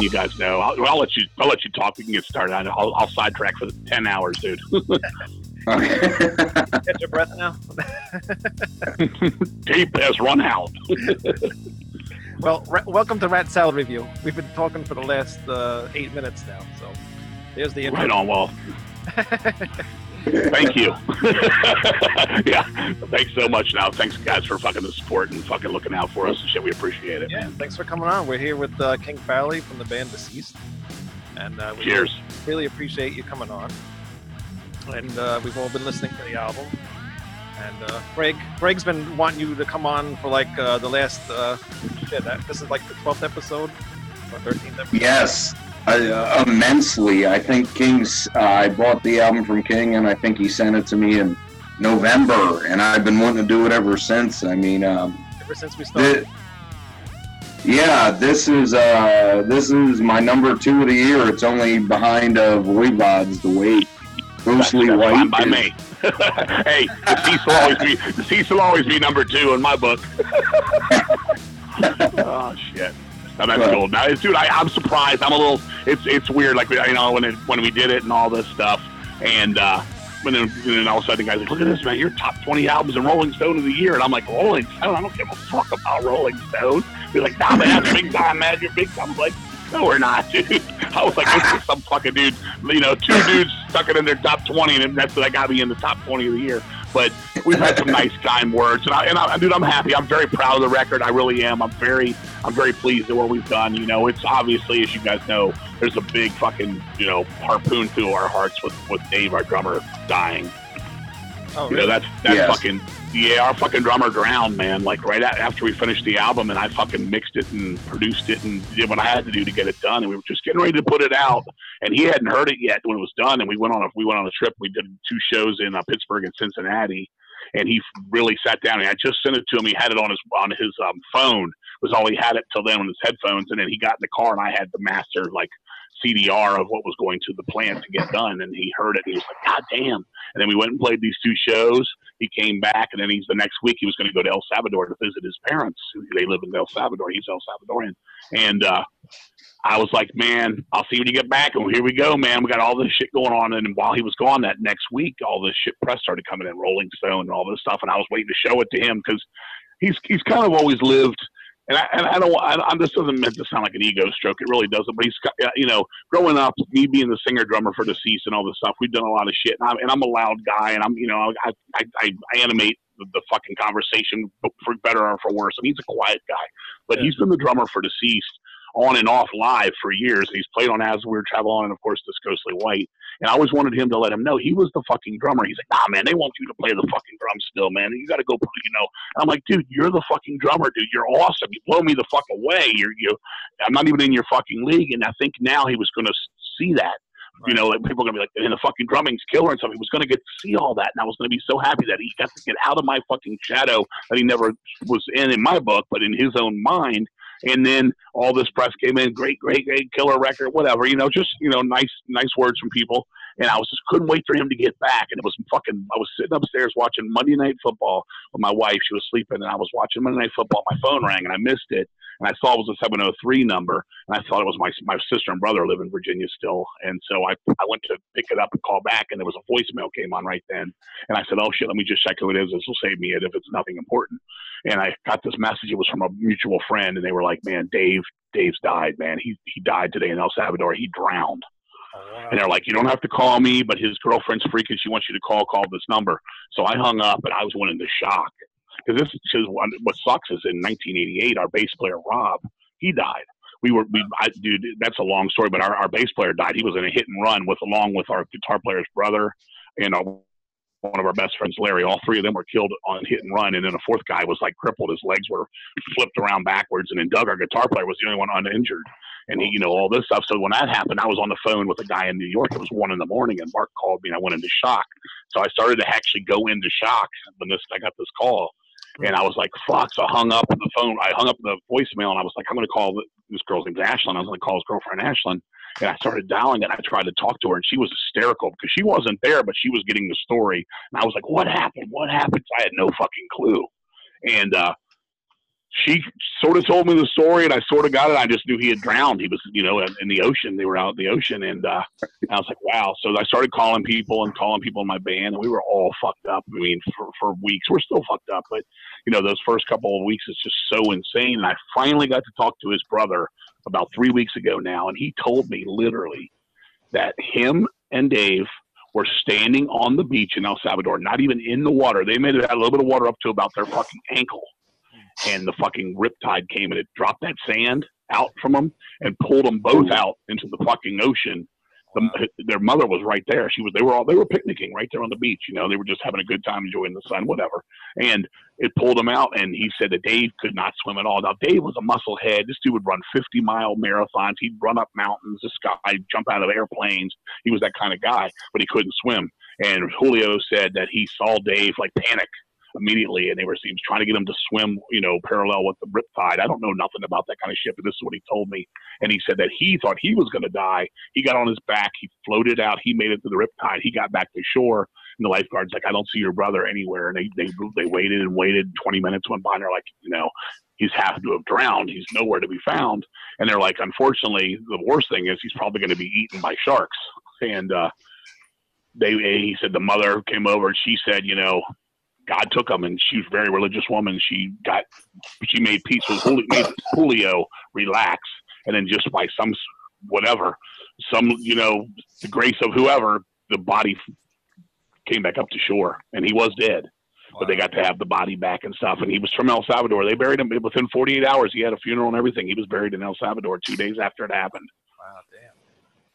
It's hectic, and you guys know. I'll, I'll let you. I'll let you talk. We can get started. I'll, I'll sidetrack for ten hours, dude. Get your breath now. Deep has run out. well, ra- welcome to Rat Salad Review. We've been talking for the last uh, eight minutes now, so there's the intro. Right on, Well, Thank you. yeah, thanks so much. Now, thanks guys for fucking the support and fucking looking out for us and shit. We appreciate it. Yeah, man. thanks for coming on. We're here with uh, King Fowley from the band Deceased, and uh, we Cheers. really appreciate you coming on. And uh, we've all been listening to the album. And uh, Greg, Greg's been wanting you to come on for like uh, the last uh, shit. That, this is like the twelfth episode or thirteenth episode. Yes, uh, immensely. I think King's. Uh, I bought the album from King, and I think he sent it to me in November, and I've been wanting to do it ever since. I mean, um, Ever since we started. thi- yeah, this is uh, this is my number two of the year. It's only behind uh, Voivod's The Wake. Ghostly That's White. fine by me. hey, deceased will always be deceased will always be number two in my book. oh shit. No, that's Well- cool. Now, dude, I, I'm surprised. I'm a little. It's it's weird. Like you know when it, when we did it and all this stuff, and uh, when then, and then all of a sudden, the guy's like, "Look at this, man! Your top 20 albums in Rolling Stone of the year." And I'm like, "Rolling Stone? I don't give a fuck about Rolling Stone." Be like, "Nah, man, that's big time, man. You're big time." I'm like, "No, we're not, dude." I was like, "This is some fucking dude." You know, two dudes stuck it in their top 20, and that's what I got me in the top 20 of the year. But we've had some nice, kind words, and I, and I, dude, I'm happy. I'm very proud of the record. I really am. I'm very, I'm very pleased at what we've done. You know, it's obviously, as you guys know, there's a big fucking, you know, harpoon through our hearts with with Dave, our drummer, dying. oh, You know, that's that's Yes. fucking yeah. Our fucking drummer drowned, man. Like right a- after we finished the album, and I fucking mixed it and produced it and did what I had to do to get it done. And we were just getting ready to put it out, and he hadn't heard it yet when it was done. And we went on a we went on a trip. We did two shows in uh, Pittsburgh and Cincinnati, and he really sat down. And I just sent it to him. He had it on his on his um, phone. Was all he had it till then on his headphones. And then he got in the car, and I had the master like CDR of what was going to the plant to get done. And he heard it. And he was like, God damn. And then we went and played these two shows. He came back, and then he's the next week he was going to go to El Salvador to visit his parents. They live in El Salvador. He's El Salvadorian, and uh, I was like, man, I'll see when you get back. And here we go, man. We got all this shit going on. And while he was gone that next week, all this shit press started coming in, Rolling Stone and all this stuff. And I was waiting to show it to him because he's he's kind of always lived. And I, and I don't. I, I, this doesn't meant to sound like an ego stroke. It really doesn't. But he's, got- uh, you know, growing up, me being the singer drummer for Deceased and all this stuff, we've done a lot of shit. And I'm, and I'm a loud guy, and I'm, you know, I, I, I, I animate the, the fucking conversation for better or for worse. And he's a quiet guy, but Yeah. he's been the drummer for Deceased on and off live for years. He's played on As Weird Travel On, and of course, this Ghostly White. And I always wanted him to let him know he was the fucking drummer. He's like, nah, man, they want you to play the fucking drums still, man. You got to go, you know. And I'm like, dude, you're the fucking drummer, dude. You're awesome. You blow me the fuck away. You're, you. I'm not even in your fucking league. And I think now he was going to see that. You know, like people are gonna be like, and the fucking drumming's killer and stuff. He was gonna get to see all that, and I was gonna be so happy that he got to get out of my fucking shadow that he never was in in my book, but in his own mind. And then all this press came in, great, great, great, killer record, whatever. You know, just you know, nice, nice words from people. And I was just couldn't wait for him to get back. And it was fucking. I was sitting upstairs watching Monday Night Football with my wife. She was sleeping, and I was watching Monday Night Football. My phone rang, and I missed it. And I saw it was a 703 number, and I thought it was my my sister and brother live in Virginia still. And so I I went to pick it up and call back, and there was a voicemail came on right then. And I said, "Oh shit, let me just check who it is. This will save me it if it's nothing important." And I got this message. It was from a mutual friend, and they were like, "Man, Dave, Dave's died. Man, he he died today in El Salvador. He drowned." Oh, and they're like, you don't have to call me, but his girlfriend's freaking. She wants you to call, call this number. So I hung up and I was went the shock. Because this is what sucks is in 1988, our bass player, Rob, he died. We were, we, I, dude, that's a long story, but our, our bass player died. He was in a hit and run with, along with our guitar player's brother and our, one of our best friends, Larry. All three of them were killed on hit and run. And then a fourth guy was like crippled. His legs were flipped around backwards. And then Doug, our guitar player, was the only one uninjured and he, you know, all this stuff. So when that happened, I was on the phone with a guy in New York. It was one in the morning, and Mark called me, and I went into shock. So I started to actually go into shock when this I got this call, and I was like, "Fuck!" So I hung up the phone. I hung up the voicemail, and I was like, "I'm going to call this girl's name's Ashlyn. I was going to call his girlfriend Ashlyn." And I started dialing and I tried to talk to her, and she was hysterical because she wasn't there, but she was getting the story. And I was like, "What happened? What happened?" I had no fucking clue. And uh, she sort of told me the story, and I sort of got it. I just knew he had drowned. He was, you know, in the ocean. They were out in the ocean, and uh, I was like, wow. So I started calling people and calling people in my band, and we were all fucked up. I mean, for, for weeks, we're still fucked up, but you know, those first couple of weeks it's just so insane. And I finally got to talk to his brother about three weeks ago now, and he told me literally that him and Dave were standing on the beach in El Salvador, not even in the water. They made it had a little bit of water up to about their fucking ankle and the fucking riptide came and it dropped that sand out from them and pulled them both out into the fucking ocean. The, their mother was right there. She was. They were all. They were picnicking right there on the beach. You know, they were just having a good time, enjoying the sun, whatever. And it pulled him out. And he said that Dave could not swim at all. Now Dave was a musclehead. This dude would run 50 mile marathons. He'd run up mountains, This guy jump out of airplanes. He was that kind of guy, but he couldn't swim. And Julio said that he saw Dave like panic immediately, and they were was trying to get him to swim, you know, parallel with the riptide. I don't know nothing about that kind of shit, but this is what he told me. And he said that he thought he was going to die. He got on his back, he floated out, he made it to the riptide, he got back to shore, and the lifeguard's like, "I don't see your brother anywhere." And they they they waited and waited. Twenty minutes went by, and they're like, you know. He's have to have drowned. He's nowhere to be found. And they're like, unfortunately, the worst thing is he's probably going to be eaten by sharks. And uh, they, he said the mother came over and she said, you know, God took him, and she was a very religious woman. She got, she made peace with Julio, made Julio relax, and then just by some whatever, some you know, the grace of whoever, the body came back up to shore, and he was dead. Wow. But they got to have the body back and stuff. And he was from El Salvador. They buried him within 48 hours. He had a funeral and everything. He was buried in El Salvador two days after it happened. Wow, damn.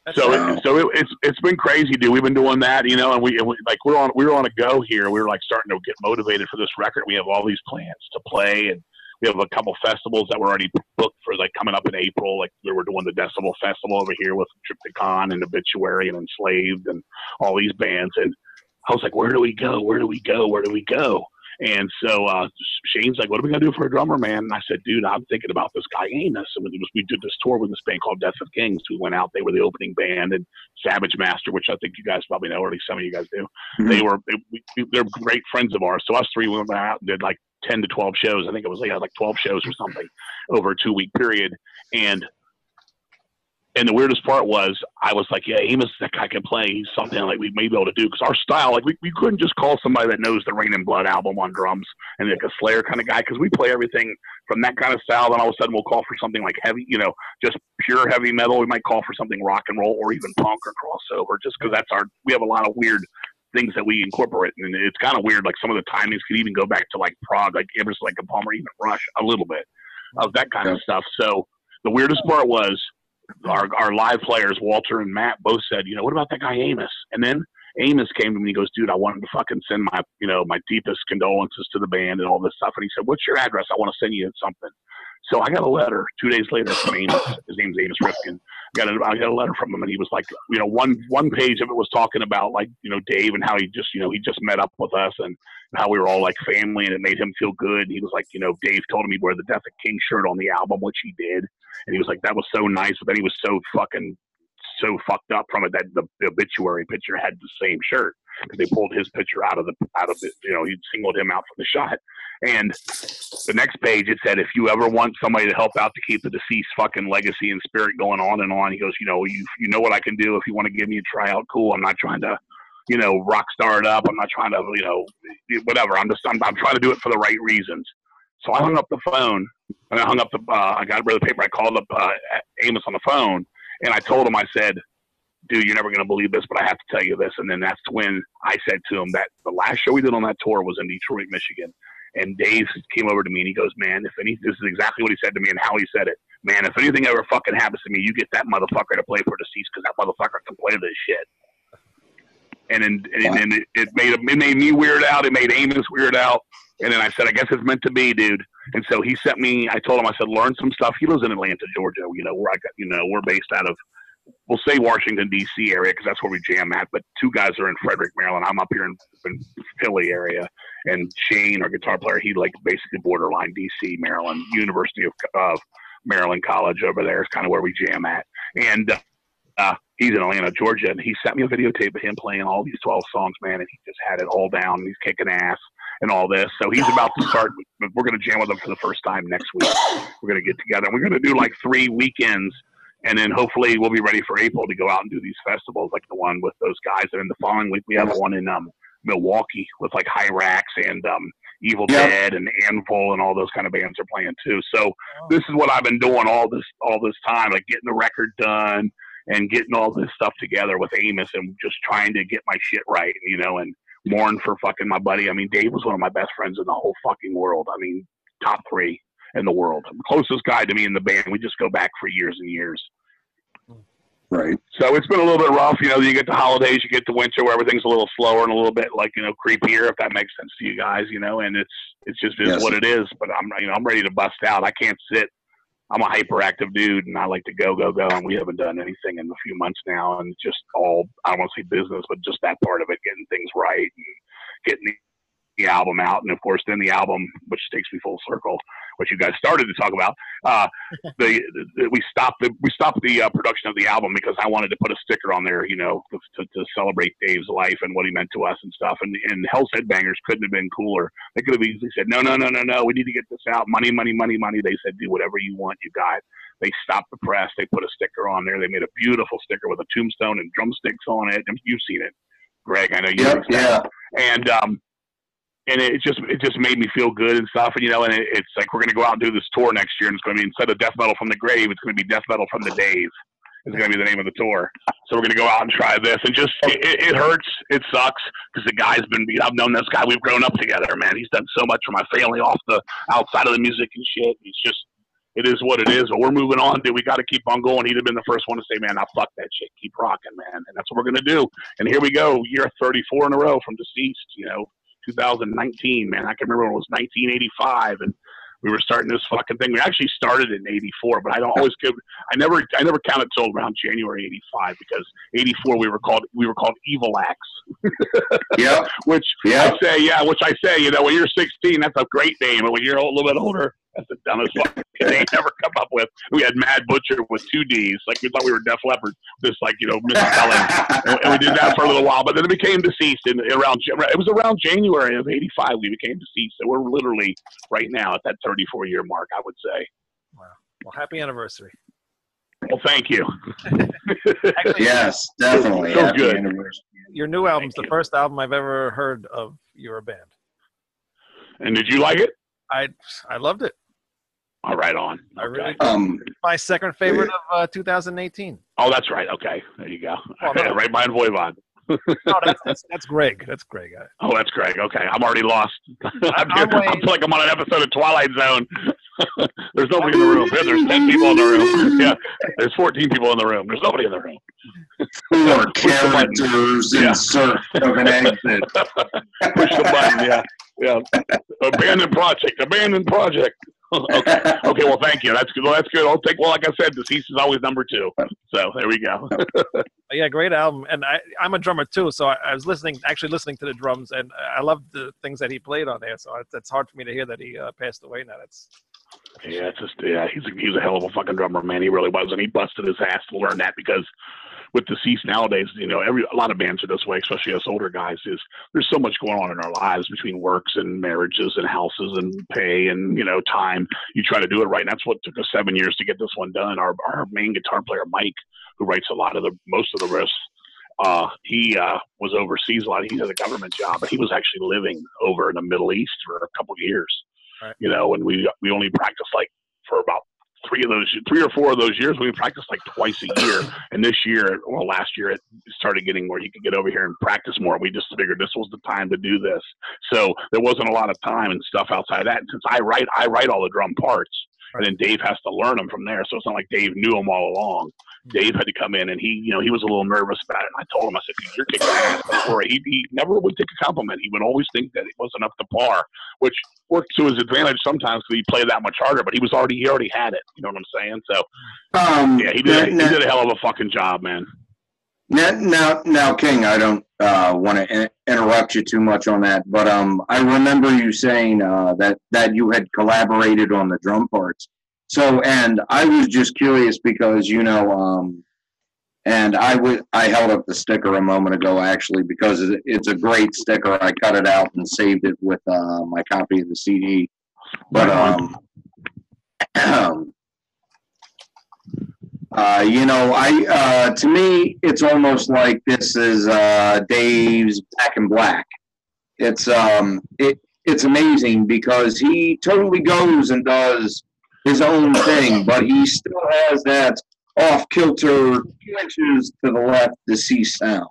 That's so it, so it, it's it's been crazy, dude. We've been doing that, you know, and we, and we like we're on we were on a go here. We were like starting to get motivated for this record. We have all these plans to play, and we have a couple festivals that were already booked for like coming up in April. Like we were doing the Decibel Festival over here with Triptykon and Obituary and Enslaved and all these bands. And I was like, where do we go? Where do we go? Where do we go? And so uh, Shane's like, "What are we gonna do for a drummer, man?" And I said, "Dude, I'm thinking about this guy Amos." And was, we did this tour with this band called Death of Kings. We went out; they were the opening band, and Savage Master, which I think you guys probably know, or at least some of you guys do. Mm-hmm. They were they, we, they're great friends of ours. So us three went out and did like ten to twelve shows. I think it was like, like twelve shows or something over a two week period, and and the weirdest part was I was like, yeah, Amos, that guy can play. He's something like we may be able to do because our style, like we, we couldn't just call somebody that knows the Reign in Blood album on drums and like a Slayer kind of guy because we play everything from that kind of style. Then all of a sudden we'll call for something like heavy, you know, just pure heavy metal. We might call for something rock and roll or even punk or crossover just because that's our. We have a lot of weird things that we incorporate, and it's kind of weird. Like some of the timings could even go back to like prog, like Emerson, like a Palmer, even Rush, a little bit of that kind of stuff. So the weirdest part was our our live players, Walter and Matt, both said, you know, what about that guy Amos? And then Amos came to me and he goes, dude, I wanted to fucking send my, you know, my deepest condolences to the band and all this stuff. And he said, what's your address? I want to send you something. So I got a letter two days later from Amos. His name's Amos Rifkin. I got a, I got a letter from him, and he was like, you know, one one page of it was talking about like, you know, Dave and how he just, you know, he just met up with us and how we were all like family, and it made him feel good. He was like, you know, Dave told him he'd wear the Death of King shirt on the album, which he did, and he was like, that was so nice. But then he was so fucking so fucked up from it that the, obituary picture had the same shirt because they pulled his picture out of the out of it. You know, he singled him out for the shot. And the next page it said, if you ever want somebody to help out to keep the deceased fucking legacy and spirit going on and on, he goes, you know, you you know what I can do if you want to give me a tryout. Cool. I'm not trying to. You know, rock star it up. I'm not trying to, you know, whatever. I'm just, I'm, I'm trying to do it for the right reasons. So I hung up the phone and I hung up the, uh, I got rid of the paper. I called up uh, Amos on the phone and I told him, I said, dude, you're never going to believe this, but I have to tell you this. And then that's when I said to him that the last show we did on that tour was in Detroit, Michigan. And Dave came over to me and he goes, man, if any, this is exactly what he said to me and how he said it. Man, if anything ever fucking happens to me, you get that motherfucker to play for deceased because that motherfucker can play this shit. And then, and, and it, it made it made me weird out. It made Amos weird out. And then I said, I guess it's meant to be, dude. And so he sent me. I told him, I said, learn some stuff. He lives in Atlanta, Georgia. You know, where I got, you know, we're based out of we'll say Washington D.C. area because that's where we jam at. But two guys are in Frederick, Maryland. I'm up here in, in Philly area, and Shane, our guitar player, he like basically borderline D.C. Maryland, University of, of Maryland College over there is kind of where we jam at. And uh, he's in Atlanta, Georgia, and he sent me a videotape of him playing all these 12 songs, man, and he just had it all down. And he's kicking ass. And all this. So he's about to start. We're going to jam with him for the first time next week. We're going to get together. We're going to do like three weekends, and then hopefully we'll be ready for April to go out and do these festivals like the one with those guys. And then the following week we have one in um, Milwaukee with like Hirax and um, Evil yep. Dead and Anvil and all those kind of bands are playing too. So oh. this is what I've been doing all this all this time, like getting the record done and getting all this stuff together with Amos and just trying to get my shit right, you know, and mourn for fucking my buddy. I mean, Dave was one of my best friends in the whole fucking world. I mean, top three in the world. Closest guy to me in the band. We just go back for years and years. Right. So it's been a little bit rough. You know, you get the holidays, you get the winter where everything's a little slower and a little bit like you know creepier, if that makes sense to you guys. You know, and it's it's just is yes. what it is. But I'm you know I'm ready to bust out. I can't sit. I'm a hyperactive dude, and I like to go go go. And we haven't done anything in a few months now, and just all I don't want to say business, but just that part of it, getting things right and getting the the album out, and of course, then the album, which takes me full circle, which you guys started to talk about. Uh, the, the, we stopped the we stopped the uh, production of the album because I wanted to put a sticker on there, you know, to, to celebrate Dave's life and what he meant to us and stuff. And and Hell's Headbangers couldn't have been cooler. They could have easily said, no, no, no, no, no, we need to get this out. Money, money, money, money. They said, do whatever you want, you got. They stopped the press. They put a sticker on there. They made a beautiful sticker with a tombstone and drumsticks on it. And you've seen it, Greg. I know you. Yep, yeah. And um, and it just it just made me feel good and stuff. And you know, and it, it's like we're gonna go out and do this tour next year, and it's gonna be instead of death metal from the grave, it's gonna be death metal from the days. It's gonna be the name of the tour. So we're gonna go out and try this, and just it, it hurts, it sucks because the guy's been. I've known this guy. We've grown up together, man. He's done so much for my family off the outside of the music and shit. He's just it is what it is. But we're moving on, dude. We got to keep on going. He'd have been the first one to say, "Man, I fuck that shit. Keep rocking, man." And that's what we're gonna do. And here we go, year 34 in a row from deceased. You know, 2019, man. I can remember when it was 1985, and we were starting this fucking thing. We actually started in '84, but I don't always give. I never, I never counted till around January '85 because '84 we were called we were called Evil Axe. yeah. Which yep. I say, yeah. Which I say, you know, when you're 16, that's a great name, and when you're a little bit older, that's the dumbest fucking name ever come up with. We had Mad Butcher with two D's, like we thought we were Def Leppard, just like you know misspelling, and, and we did that for a little while. But then it became deceased in around. It was around January of '85 we became deceased. So we're literally right now at that 34 year mark, I would say. Wow. Well, happy anniversary. Well, thank you. Actually, yes, definitely. So good. Your new album's thank the you. first album I've ever heard of your band. And did you like it? I I loved it. All right, on. I really um, my second favorite of uh, 2018. Oh, that's right. Okay, there you go. Oh, no. right behind Voivod. no, that's, that's, that's Greg. That's Greg. Oh, that's Greg. Okay, I'm already lost. I'm, I'm, I'm like I'm on an episode of Twilight Zone. there's nobody in the room. Yeah, there's ten people in the room. Yeah, there's 14 people in the room. There's nobody in the room. Four characters in search of an exit. Push the button. Yeah, yeah. Abandoned project. Abandoned project. okay. Okay. Well, thank you. That's good. Well, that's good. I'll take. Well, like I said, deceased is always number two. So there we go. yeah, great album. And I, I'm a drummer too, so I, I, was listening, actually listening to the drums, and I loved the things that he played on there. So it's, it's hard for me to hear that he uh, passed away now. That's yeah, it's just yeah, he's a, he's a hell of a fucking drummer, man. He really was, and he busted his ass to learn that because with deceased nowadays, you know, every a lot of bands are this way, especially us older guys. Is there's so much going on in our lives between works and marriages and houses and pay and you know time. You try to do it right. And that's what took us seven years to get this one done. Our our main guitar player Mike, who writes a lot of the most of the riffs, uh, he uh, was overseas a lot. He had a government job, but he was actually living over in the Middle East for a couple of years. Right. You know, and we we only practiced like for about three of those, three or four of those years, we practiced like twice a year. And this year, well, last year, it started getting where you could get over here and practice more. We just figured this was the time to do this. So there wasn't a lot of time and stuff outside of that. And since I write, I write all the drum parts, and then Dave has to learn them from there. So it's not like Dave knew them all along. Hmm. Dave had to come in and he, you know, he was a little nervous about it. And I told him, I said, you're kicking ass before. He, he never would take a compliment. He would always think that it wasn't up to par, which worked to his advantage sometimes because he played that much harder, but he was already, he already had it. You know what I'm saying? So, um, yeah, he did, now, he did a hell of a fucking job, man. Now, now, now King, I don't uh, want to in- interrupt you too much on that, but um, I remember you saying uh, that that you had collaborated on the drum parts. So, and I was just curious because, you know, um, And I would I held up the sticker a moment ago actually because it's a great sticker. I cut it out and saved it with uh, my copy of the CD. But um, uh, you know, I uh, to me, it's almost like this is uh, Dave's Back in Black. It's um, it it's amazing because he totally goes and does his own thing, but he still has that off kilter two inches to the left to see sound.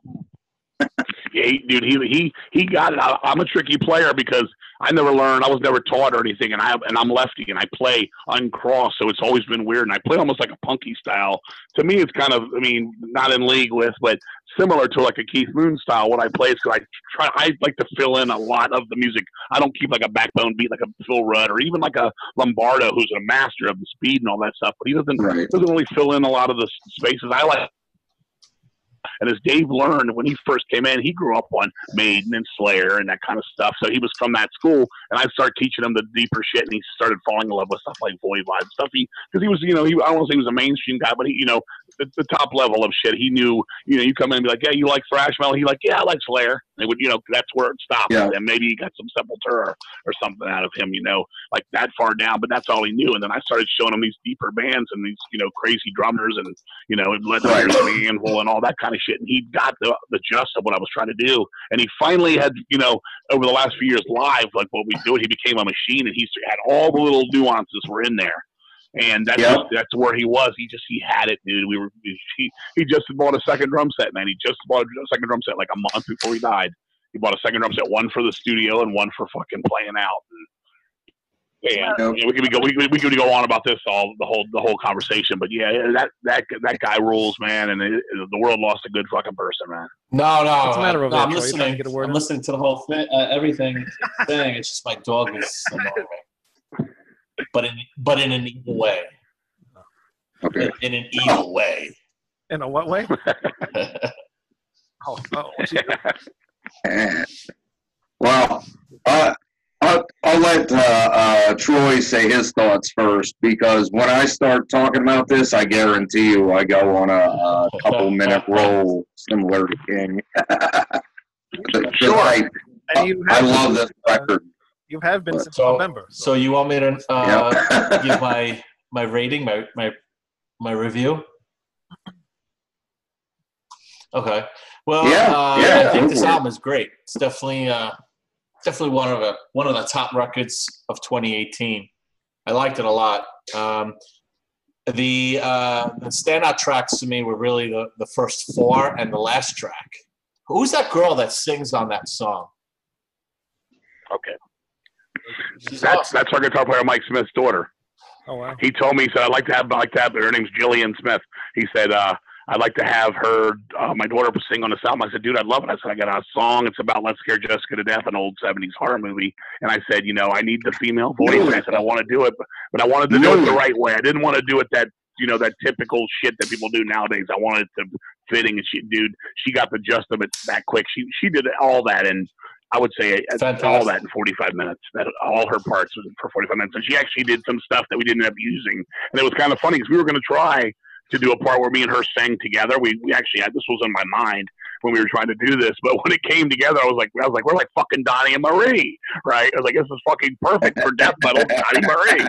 yeah, dude, he he he got it. I, I'm a tricky player because I never learned. I was never taught or anything, and I and I'm lefty, and I play uncrossed, so it's always been weird. And I play almost like a punky style. To me, it's kind of, I mean, not in league with, but similar to like a Keith Moon style. What I play is because I try, I like to fill in a lot of the music. I don't keep like a backbone beat like a Phil Rudd or even like a Lombardo, who's a master of the speed and all that stuff. But he doesn't Right. doesn't really fill in a lot of the spaces. I like and as Dave learned when he first came in, he grew up on Maiden and Slayer and that kind of stuff. So he was from that school, and I started teaching him the deeper shit, and he started falling in love with stuff like Voivod and stuff. He because he was, you know, he I don't want to say he was a mainstream guy, but he, you know, the, the top level of shit. He knew, you know, you come in and be like, yeah, you like thrash metal. He like, yeah, I like Slayer. They would, you know, that's where it stopped. Yeah. And maybe he got some Sepultura or something out of him, you know, like that far down. But that's all he knew. And then I started showing him these deeper bands and these, you know, crazy drummers and you know, and Led Right. Zeppelin, Anvil, and all that kind of shit. And he got the the gist of what I was trying to do. And he finally had, you know, over the last few years live, like what we do, he became a machine, and he had all the little nuances were in there. And that's Yep. that's where he was. He just he had it, dude. We were he he just bought a second drum set, man. He just bought a second drum set like a month before he died. He bought a second drum set, one for the studio and one for fucking playing out. And, and Yep. we could go we we could go on about this all the whole the whole conversation, but yeah, that that that guy rules, man, and it, the world lost a good fucking person, man. No, no. What's the matter over no, there, I'm Troy? To listening. get a word I'm in? listening to the whole thing, uh, everything thing. It's just my dog is annoying me, but in but in an evil way. Okay. In an evil way. In a what way? Oh, oh, gee. Eh. Well, uh, I'll, I'll let uh, uh, Troy say his thoughts first because when I start talking about this, I guarantee you I go on a, a couple minute roll similar to King. Sure. I, And I love this record. You have been since So- November. So you want me to uh, Yeah. give my my rating, my my my review? Okay. Well, Yeah, uh, yeah, I think this for album is great. It's definitely uh, definitely one of the one of the top records of 2018. I liked it a lot. Um, the uh, the standout tracks to me were really the, the first four and the last track. Who's that girl that sings on that song? Okay, She's that's awesome. that's our guitar player Mike Smith's daughter. oh wow. He told me he said I'd like to have I like to have her name's Jillian Smith. He said uh, I'd like to have her uh, my daughter sing on this album. I said, dude, I'd love it. I said I got a song. It's about Let's Scare Jessica to Death, an old '70s horror movie. And I said, you know, I need the female voice. And I said I want to do it, but, but I wanted to do it the right way. I didn't want to do it that you know that typical shit that people do nowadays. I wanted it to fitting. And she, dude, she got the gist of it that quick. She she did all that and. I would say Fantastic. all that in 45 minutes. That all her parts was for 45 minutes, and she actually did some stuff that we didn't end up using. And it was kind of funny because we were going to try to do a part where me and her sang together. We, we actually had this was in my mind when we were trying to do this, but when it came together, I was like, I was like, we're like fucking Donny and Marie, right? I was like, this is fucking perfect for death metal, Donny Marie.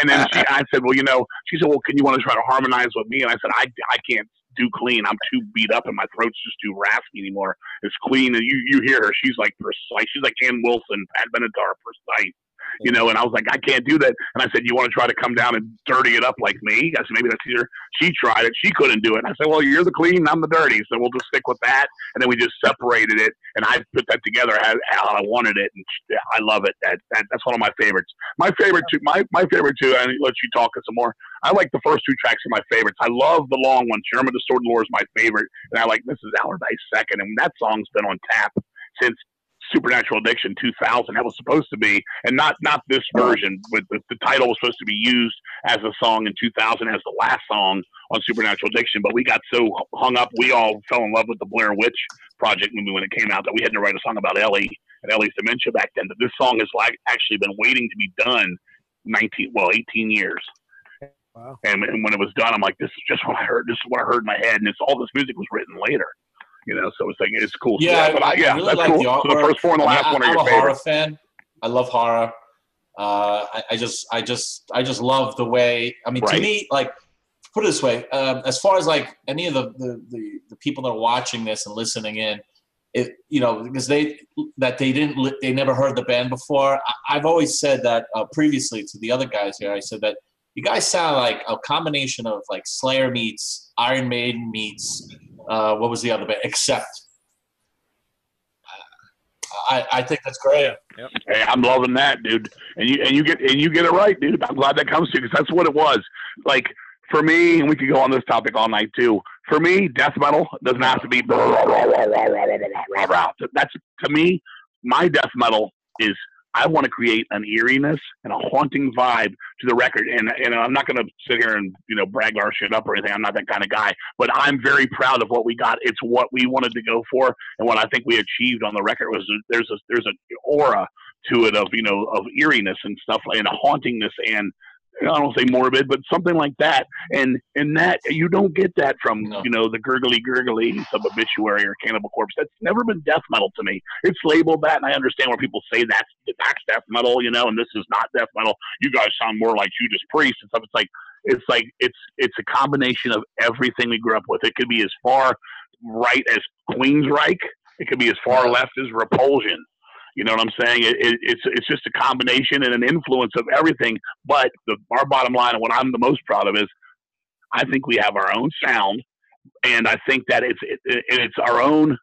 And then she, I said, well, you know, she said, well, can you want to try to harmonize with me? And I said, I, I can't do clean. I'm too beat up, and my throat's just too raspy anymore. It's clean, and you you hear her. She's like precise. She's like Ann Wilson, Pat Benatar, precise you know, and I was like, I can't do that. And I said, you want to try to come down and dirty it up like me? I said, maybe that's easier. She tried it. She couldn't do it. And I said, well, you're the clean, I'm the dirty. So we'll just stick with that. And then we just separated it. And I put that together how, how I wanted it. And I love it. That, that That's one of my favorites. My favorite two, my, my favorite two, and let you talk some more. I like the first two tracks are my favorites. I love the long one. German Sword Lore is my favorite. And I like Mrs. Allardyce second. And that song's been on tap since Supernatural Addiction 2000. That was supposed to be, and not not this version. With the, the title was supposed to be used as a song in 2000 as the last song on Supernatural Addiction. But we got so hung up, we all fell in love with the Blair Witch Project movie when it came out that we had to write a song about Ellie and Ellie's dementia back then. But this song has like actually been waiting to be done 19, well, 18 years. Wow. And, and when it was done, I'm like, this is just what I heard. This is what I heard in my head, and it's all this music was written later. You know, so it's like it's cool. Yeah, but I, I, yeah, I really that's like cool. the So the first four and the last I- one are I'm your a horror fan. I love horror. Uh, I, I just, I just, I just love the way. I mean, to me, like, put it this way: um, as far as like any of the, the the the people that are watching this and listening in, it you know because they that they didn't li- they never heard the band before. I, I've always said that uh, previously to the other guys here. I said that you guys sound like a combination of like Slayer meets Iron Maiden meets uh, what was the other band? Except. I, I think that's great. Hey, I'm loving that, dude. And you and you get and you get it right, dude. I'm glad that comes to you because that's what it was. Like for me, and we could go on this topic all night too. For me, death metal doesn't have to be. That's to me, my death metal is. I want to create an eeriness and a haunting vibe to the record, and and I'm not going to sit here and you know brag our shit up or anything. I'm not that kind of guy, but I'm very proud of what we got. It's what we wanted to go for, and what I think we achieved on the record was there's a there's a aura to it of you know of eeriness and stuff and hauntingness and I don't say morbid, but something like that. And and that you don't get that from No. you know the gurgly gurgly sub obituary or Cannibal Corpse. That's never been death metal to me. It's labeled that, and I understand where people say that's that's death metal, you know, and this is not death metal. You guys sound more like Judas Priest and stuff. It's like it's like it's it's a combination of everything we grew up with. It could be as far right as Queensryche. It could be as far left as Repulsion. You know what I'm saying? It, it, it's it's just a combination and an influence of everything. But the, our bottom line and what I'm the most proud of is, I think we have our own sound, and I think that it's it, it, it's our own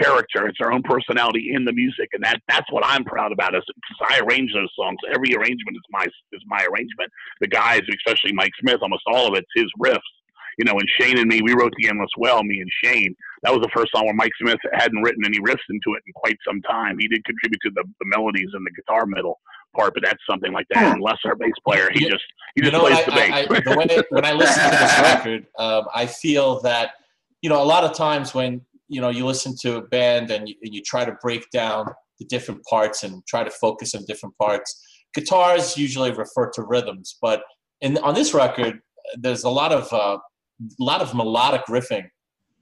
character, it's our own personality in the music, and that that's what I'm proud about. Is I arrange those songs. Every arrangement is my is my arrangement. The guys, especially Mike Smith, almost all of it's his riffs. You know, and Shane and me, we wrote the Endless Well, me and Shane. That was the first song where Mike Smith hadn't written any riffs into it in quite some time. He did contribute to the, the melodies and the guitar middle part, but that's something like that. And Les, our bass player, he You- just he you just know, plays I, the bass. I, I, the way, when I listen to this record, um, I feel that you know a lot of times when you know you listen to a band and you, and you try to break down the different parts and try to focus on different parts. Guitars usually refer to rhythms, but in on this record, there's a lot of uh, a lot of melodic riffing.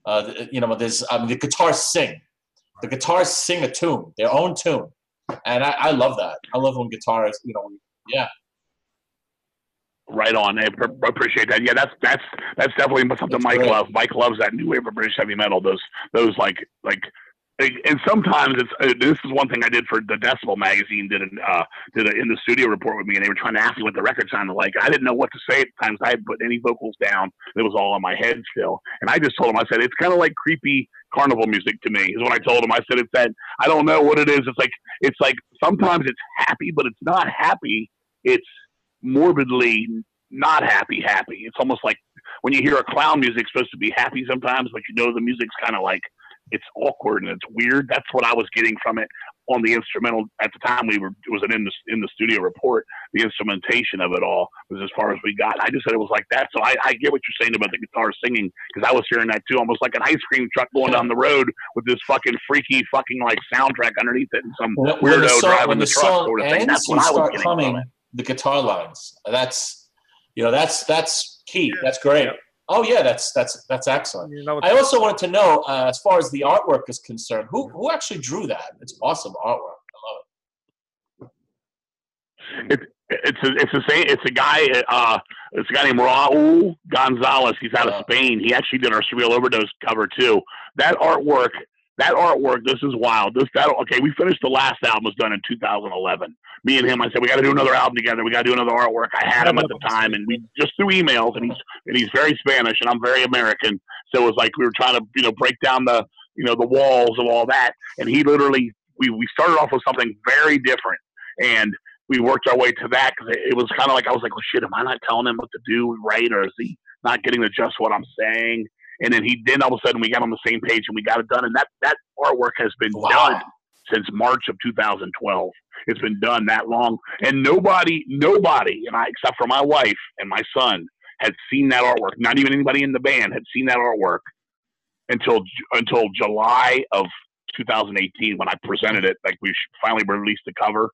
Uh, you know, there's I mean, the guitars sing. The guitars sing a tune, their own tune, and I, I love that. I love when guitars, you know, yeah. Right on. I appreciate that. Yeah, that's that's that's definitely something That's Mike great. loves. Mike loves that new wave of British heavy metal. Those those like like. And sometimes it's uh, this is one thing I did for the Decibel magazine did an uh, did a in the studio report with me and they were trying to ask me what the record sounded like. I didn't know what to say at times. I hadn't put any vocals down. It was all in my head still. And I just told them, I said it's kind of like creepy carnival music to me. Is what I told them. I said it's that I don't know what it is. It's like it's like sometimes it's happy, but it's not happy. It's morbidly not happy happy. It's almost like when you hear a clown music supposed to be happy sometimes, but you know the music's kind of like it's awkward and it's weird. That's what I was getting from it on the instrumental at the time. We were it was an in the in the studio report. The instrumentation of it all was as far as we got. I just said it was like that. So I, I get what you're saying about the guitar singing because I was hearing that too, almost like an ice cream truck going down the road with this fucking freaky fucking like soundtrack underneath it and some weirdo the song, driving the, the truck sort of thing. That's what I was getting from humming it. the guitar lines. That's you know that's that's key. That's great. Yeah. Oh yeah, that's that's that's excellent. You know, I also wanted to know, uh, as far as the artwork is concerned, who who actually drew that? It's awesome artwork. I love it. It's it's a, it's the same. It's a guy. Uh, it's a guy named Raul Gonzalez. He's out of Spain. He actually did our Surreal Overdose cover too. That artwork. That artwork. This is wild. This that. Okay, we finished the last album. Was done in 2011. Me and him. I said we got to do another album together. We got to do another artwork. I had him at the time, and we just through emails. And he's and he's very Spanish, and I'm very American. So it was like we were trying to you know break down the you know the walls of all that. And he literally we we started off with something very different, and we worked our way to that because it, it was kind of like I was like, well, shit, am I not telling him what to do right, or is he not getting the just what I'm saying? And then he then all of a sudden we got on the same page and we got it done, and that that artwork has been Wow. done since March of 2012. It's been done that long, and nobody, nobody, and I except for my wife and my son had seen that artwork. Not even anybody in the band had seen that artwork until until July of 2018 when I presented it. Like we finally released the cover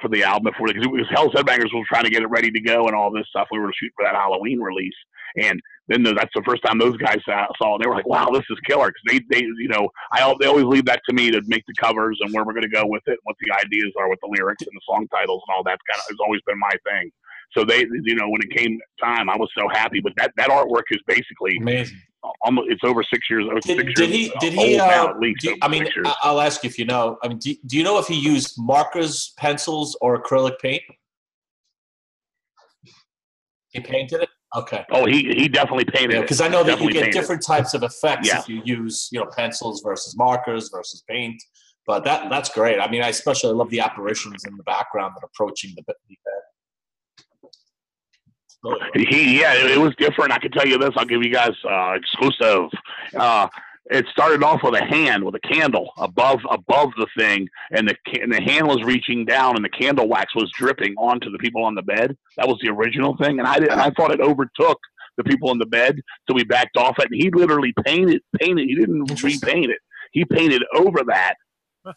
for the album before because it was Hell's Headbangers was trying to get it ready to go and all this stuff. We were shooting for that Halloween release, and then the, that's the first time those guys saw, saw it. They were like, "Wow, this is killer!" Because they, they, you know, I they always leave that to me to make the covers and where we're going to go with it, what the ideas are with the lyrics and the song titles and all that kind of has always been my thing. So they, you know, when it came time, I was so happy. But that that artwork is basically Amazing. almost it's over six years. Six Did, years he? Did he? old now, Uh, at least, you- I mean. I- I'll ask you if you know. I mean, do, do you know if he used markers, pencils, or acrylic paint? He painted it. Okay. oh, he he definitely painted it. Because I know that you get painted. different types of effects Yeah. if you use, you know, pencils versus markers versus paint. But that that's great. I mean, I especially love the apparitions in the background that are approaching the, the bed. He yeah, it, it was different. I can tell you this. I'll give you guys uh, exclusive. Uh, it started off with a hand with a candle above above the thing, and the and the hand was reaching down, and the candle wax was dripping onto the people on the bed. That was the original thing, and I did, and I thought it overtook the people in the bed, so we backed off it. And he literally painted painted. He didn't repaint it. He painted over that.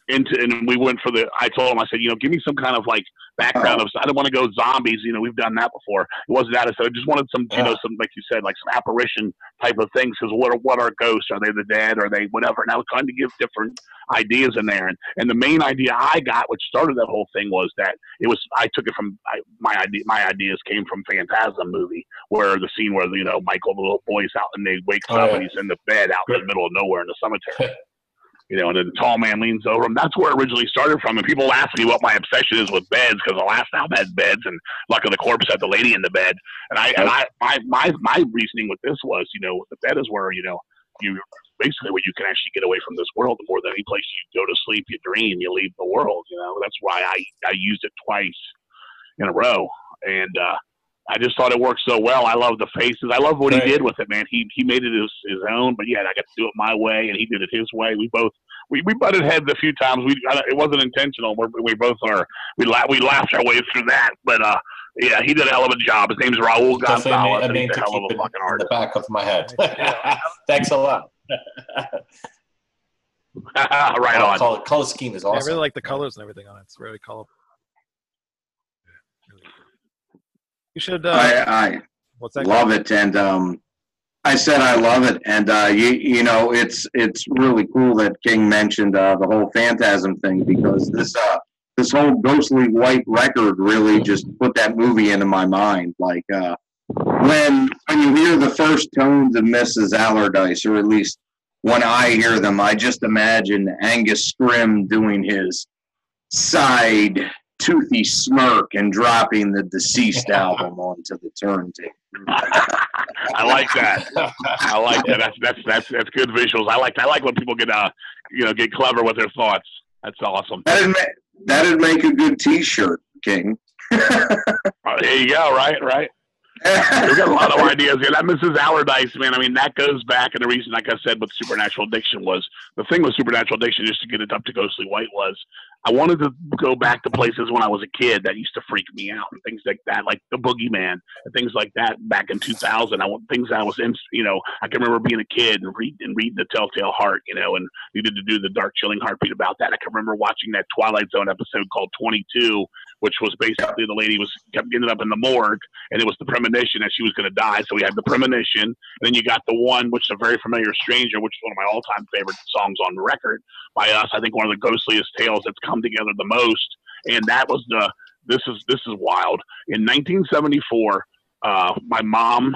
Into and we went for the. I told him I said, you know, give me some kind of like background oh. of. I don't want to go zombies. You know, we've done that before. It wasn't that. I said I just wanted some, you know, some like you said, like some apparition type of things. Because what are what are ghosts? Are they the dead? Are they whatever? And I was trying to give different ideas in there. And and the main idea I got, which started that whole thing, was that it was. I took it from I, my idea. My ideas came from Phantasm movie, where the scene where you know Michael, the little boy's out and they wakes Oh, up yeah. and he's in the bed out in the middle of nowhere in the cemetery. You know, and then the tall man leans over him. That's where it originally started from. And people ask me what my obsession is with beds because the last album had beds, and Luck of the Corpse had the lady in the bed. And I, and I, my, my, my reasoning with this was, you know, the bed is where you know you basically where you can actually get away from this world. More than any place you go to sleep, you dream, you leave the world. You know, that's why I, I used it twice in a row, and uh, I just thought it worked so well. I love the faces. I love what Right. he did with it, man. He he made it his, his own, but yeah, I got to do it my way, and he did it his way. We both we, we butted heads a few times. We I, it wasn't intentional. We're, we both are we la- we laughed our way through that, but uh, yeah, he did a hell of a job. His name's Raul Definitely a Gonzalez, name, a name he's a to hell of keep a in, fucking in the back of my head. Thanks a lot. right Oh, on. Color, color scheme is Yeah, I really like the colors and everything on it. It's really colorful. Yeah, really cool. You should. Uh, I, I what's that? love it, and um, I said I love it, and uh, you you know it's it's really cool that King mentioned uh, the whole phantasm thing because this uh this whole ghostly white record really just put that movie into my mind. Like uh, when when you hear the first tones of Mrs. Allardyce, or at least when I hear them, I just imagine Angus Scrimm doing his side toothy smirk and dropping the deceased album onto the turntable. I like that. I like that. That's that's that's that's good visuals. I like I like when people get uh you know get clever with their thoughts. That's awesome. That'd make, that'd make a good T-shirt, King. Uh, there you go. Right, right. We've got a lot of ideas. Yeah, that Mrs. Allardyce, man. I mean, that goes back, and the reason, like I said, with Supernatural Addiction was the thing with Supernatural Addiction, just to get it up to Ghostly White, was I wanted to go back to places when I was a kid that used to freak me out and things like that, like the Boogeyman and things like that back in 2000. I want things I was in, you know, I can remember being a kid and read and reading the Telltale Heart, you know, and needed to do the dark, chilling heartbeat about that. I can remember watching that Twilight Zone episode called 22, which was basically the lady was kept ended up in the morgue and it was the premonition that she was going to die. So we had the premonition, and then you got the one, which is a very familiar stranger, which is one of my all-time favorite songs on record by us. I think one of the ghostliest tales that's come together the most, and that was the. This is this is wild. In 1974, uh, my mom.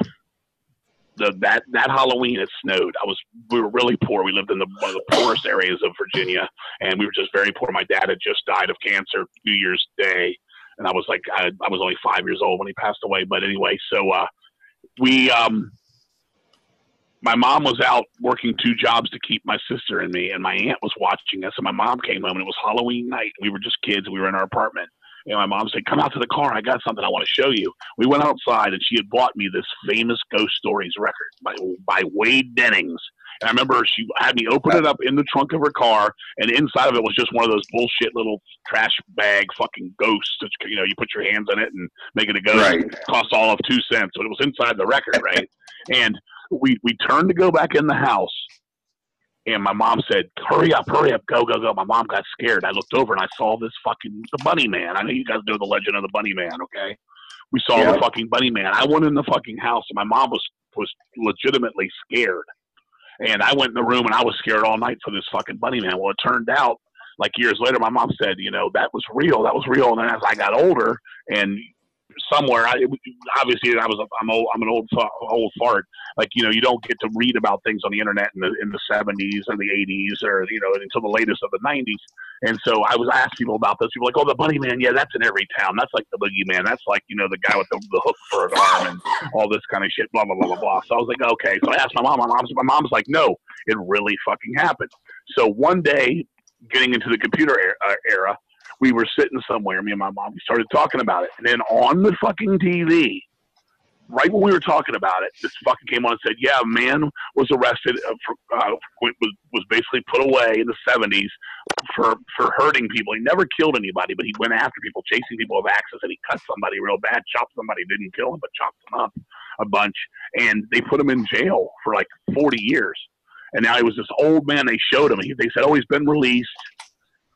The, that that Halloween it snowed. I was we were really poor. We lived in the one of the poorest areas of Virginia, and we were just very poor. My dad had just died of cancer New Year's Day, and I was like I, I was only five years old when he passed away. But anyway, so uh, we um, my mom was out working two jobs to keep my sister and me, and my aunt was watching us. And my mom came home, and it was Halloween night. We were just kids. We were in our apartment. And my mom said, "Come out to the car. I got something I want to show you." We went outside, and she had bought me this famous Ghost Stories record by by Wade Dennings. And I remember she had me open it up in the trunk of her car, and inside of it was just one of those bullshit little trash bag fucking ghosts. That, you know, you put your hands in it and make it a ghost. Right. It cost all of two cents, but it was inside the record, right? and we we turned to go back in the house, And my mom said, "Hurry up, hurry up, go, go, go!" My mom got scared. I looked over and I saw this fucking the Bunny Man. I know you guys know the legend of the Bunny Man, okay? We saw Yeah. the fucking Bunny Man. I went in the fucking house and my mom was was legitimately scared. And I went in the room and I was scared all night for this fucking Bunny Man. Well, it turned out like years later, my mom said, you know, that was real. That was real. And then as I got older and somewhere, I obviously I was a, I'm old, I'm an old old fart. Like you know, you don't get to read about things on the internet in the in the 70s or the 80s or you know until the latest of the 90s. And so I was asking people about this. People were like, oh, the Bunny Man, yeah, that's in every town. That's like the boogeyman. That's like you know the guy with the, the hook for an arm and all this kind of shit. Blah blah blah blah blah. So I was like, okay. So I asked my mom. My mom's my mom's like, no, it really fucking happened. So one day, getting into the computer uh, era we were sitting somewhere, me and my mom, we started talking about it. And then on the fucking TV, right when we were talking about it, this fucking came on and said, yeah, a man was arrested, uh, for, uh, was, was basically put away in the 70s for, for hurting people. He never killed anybody, but he went after people, chasing people with axes, and he cut somebody real bad, chopped somebody, didn't kill him, but chopped him up a bunch. And they put him in jail for like 40 years. And now he was this old man. They showed him. He, they said, "Oh, he's been released."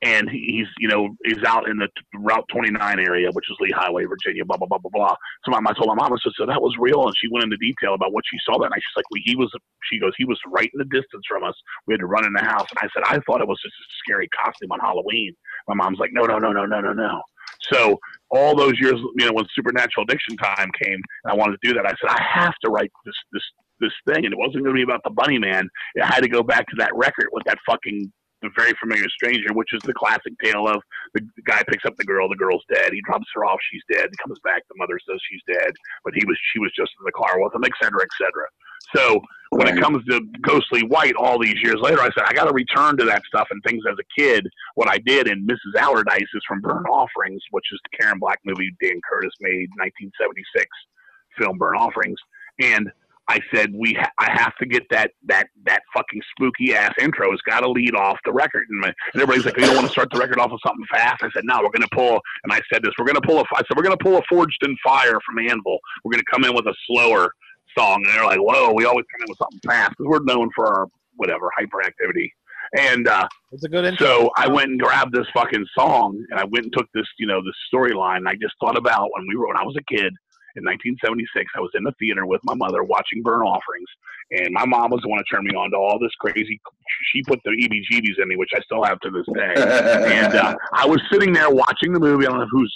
And he's you know he's out in the Route 29 area, which is Lee Highway, Virginia. Blah blah blah blah blah. So my, I told my mom, I said, so that was real, and she went into detail about what she saw that night. She's like, well, he was. She goes, he was right in the distance from us. We had to run in the house, and I said, I thought it was just a scary costume on Halloween. My mom's like, no, no, no, no, no, no, no. So all those years, you know, when Supernatural Addiction time came, and I wanted to do that, I said, I have to write this this this thing, and it wasn't going to be about the Bunny Man. It had to go back to that record with that fucking the very familiar stranger, which is the classic tale of the, the guy picks up the girl, the girl's dead, he drops her off, she's dead, he comes back, the mother says she's dead, but he was she was just in the car with him, et cetera, et cetera. So when it comes to Ghostly White, all these years later, I said I got to return to that stuff and things as a kid. What I did in Mrs. Allardyce is from Burnt Offerings, which is the Karen Black movie Dan Curtis made, 1976 film Burnt Offerings, and I said we ha- I have to get that that that fucking spooky ass intro. It's got to lead off the record. And, my, and everybody's like, you don't want to start the record off with something fast. I said, no, we're gonna pull. And I said this, we're gonna pull a. I said we're gonna pull a Forged in Fire from Anvil. We're gonna come in with a slower song. And they're like, whoa, we always come in with something fast because we're known for our whatever hyperactivity. And uh, It's a good intro. so I went and grabbed this fucking song, and I went and took this, you know, this storyline. I just thought about when we were when I was a kid in 1976. I was in the theater with my mother watching Burnt Offerings, and my mom was the one to turn me on to all this crazy. She put the EBGBs in me, which I still have to this day. And uh, I was sitting there watching the movie. I don't know who's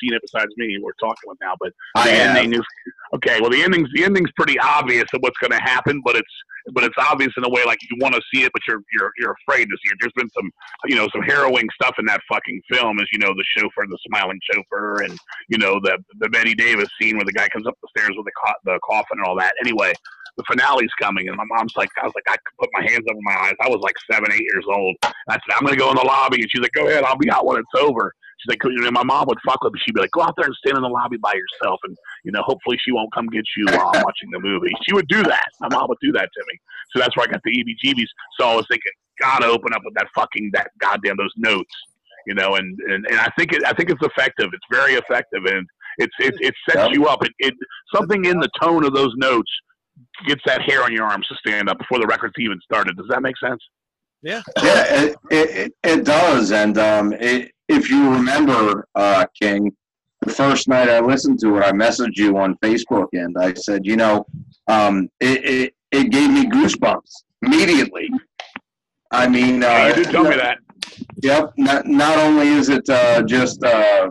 seen it besides me. We're talking with now, but the I have. ending is okay. Well, the ending's the ending's pretty obvious of what's going to happen, but it's but it's obvious in a way like you want to see it, but you're you're you're afraid to see it. There's been some you know some harrowing stuff in that fucking film, as you know, the chauffeur, the smiling chauffeur, and you know the the Bette Davis scene where the guy comes up the stairs with the co- the coffin and all that. Anyway, the finale's coming, and my mom's like, I was like, I could put my hands over my eyes. I was like seven, eight years old. And I said, I'm gonna go in the lobby, and she's like, Go ahead, I'll be out when it's over. She's like, you know, my mom would fuck with me. She'd be like, go out there and stand in the lobby by yourself, and you know, hopefully she won't come get you while I'm watching the movie. She would do that. My mom would do that to me. So that's where I got the EBGBs. So I was thinking, gotta open up with that fucking that goddamn those notes, you know, and and, and I think it I think it's effective. It's very effective, and it's it it sets Yep. you up. It, it something in the tone of those notes gets that hair on your arms to stand up before the record's even started. Does that make sense? yeah. Yeah, it, it, it- it does. And um, it, if you remember, uh, King, the first night I listened to it, I messaged you on Facebook and I said, you know, um, it, it, it gave me goosebumps immediately. I mean, uh, Yeah, you did tell me that. Yep. Not, not only is it uh, just uh,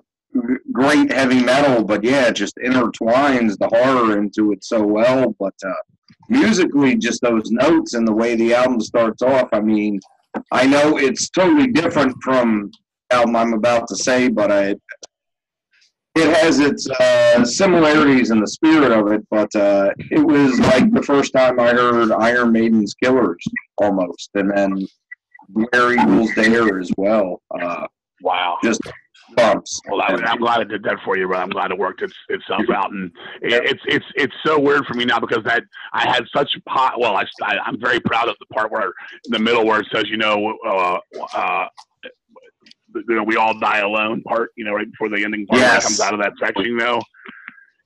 great heavy metal, but yeah, it just intertwines the horror into it so well. But uh, musically, just those notes and the way the album starts off. I mean, I know it's totally different from album I'm about to say, but I. It has its uh, similarities in the spirit of it, but uh, it was like the first time I heard Iron Maiden's Killers almost, and then where Eagles Dare as well. Uh, Wow. just bumps. Well, I, I'm glad I did that for you, but I'm glad it worked its, itself out, and it, it's it's it's so weird for me now because that I had such pot. Well, I, I I'm very proud of the part where in the middle where it says, you know, uh, uh, you know, we all die alone part. You know, right before the ending part Yes. comes out of that section. You know,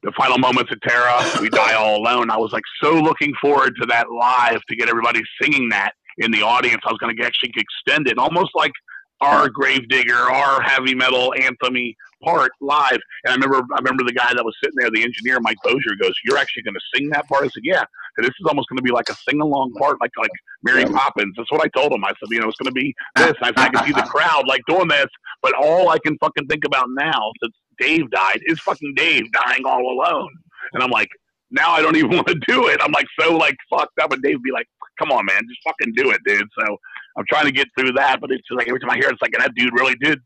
the final moments of Terra, we die all alone. I was like so looking forward to that live to get everybody singing that in the audience. I was going to actually extend it, almost like our Gravedigger, our heavy metal anthemy part live. And I remember, I remember the guy that was sitting there, the engineer, Mike Bozier, goes, "You're actually going to sing that part?" I said, "Yeah." And this is almost going to be like a sing along part, like like Mary. Poppins. That's what I told him. I said, you know, it's going to be this. I, said, I can see the crowd like doing this, but all I can fucking think about now since Dave died is fucking Dave dying all alone. And I'm like, now I don't even want to do it. I'm like so like fucked up, and Dave would be like, "Come on, man, just fucking do it, dude." So I'm trying to get through that, but it's just like every time I hear it, it's like that dude really did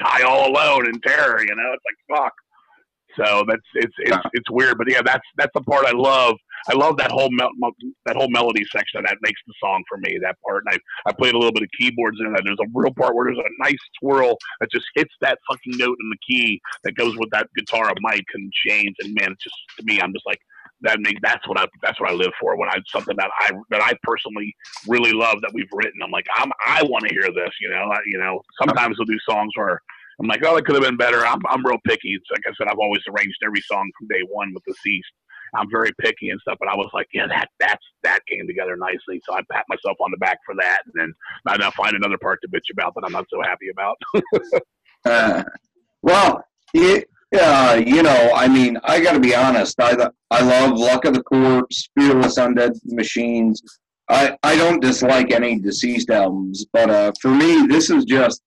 die all alone in terror. You know, it's like fuck. So that's it's it's it's weird, but yeah, that's that's the part I love. I love that whole mel- that whole melody section that makes the song for me. That part, and I I played a little bit of keyboards in that. There's a real part where there's a nice swirl that just hits that fucking note in the key that goes with that guitar of Mike and Shane's, and man, it's just to me, I'm just like that. Make that's what I that's what I live for. When I something that I that I personally really love that we've written, I'm like I'm I want to hear this. You know, I, you know. Sometimes we'll do songs where I'm like, oh, it could have been better. I'm I'm real picky. It's like I said, I've always arranged every song from day one with deceased. I'm very picky and stuff, but I was like, yeah, that that's that came together nicely. So I pat myself on the back for that, and then I now find another part to bitch about that I'm not so happy about. Uh, well, it, uh, you know, I mean, I got to be honest. I I love Luck of the Corpse, Fearless Undead Machines. I I don't dislike any deceased albums, but uh, for me, this is just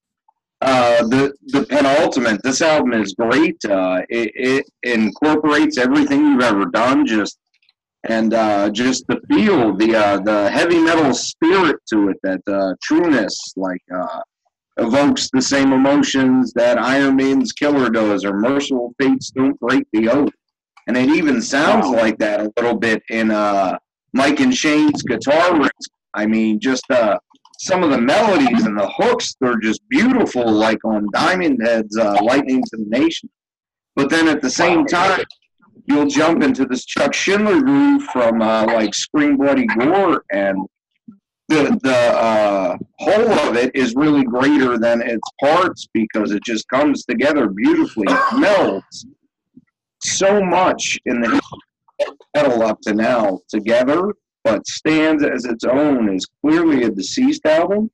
uh, the the penultimate. This album is great. Uh, it, it incorporates everything you've ever done. Just and uh, just the feel, the uh, the heavy metal spirit to it, that uh, trueness, like. Evokes the same emotions that Iron Maiden's Killer does or Mercyful Fate's Don't Break the Oath. And it even sounds Wow. like that a little bit in uh, Mike and Shane's guitar riffs. I mean, just uh, some of the melodies and the hooks, they're just beautiful, like on Diamond Head's uh, Lightning to the Nation. But then at the same time, you'll jump into this Chuck Schuldiner groove from uh, like Scream Bloody Gore and the the uh, whole of it is really greater than its parts because it just comes together beautifully. It melds so much in the metal up to now together, but stands as its own is clearly a deceased album,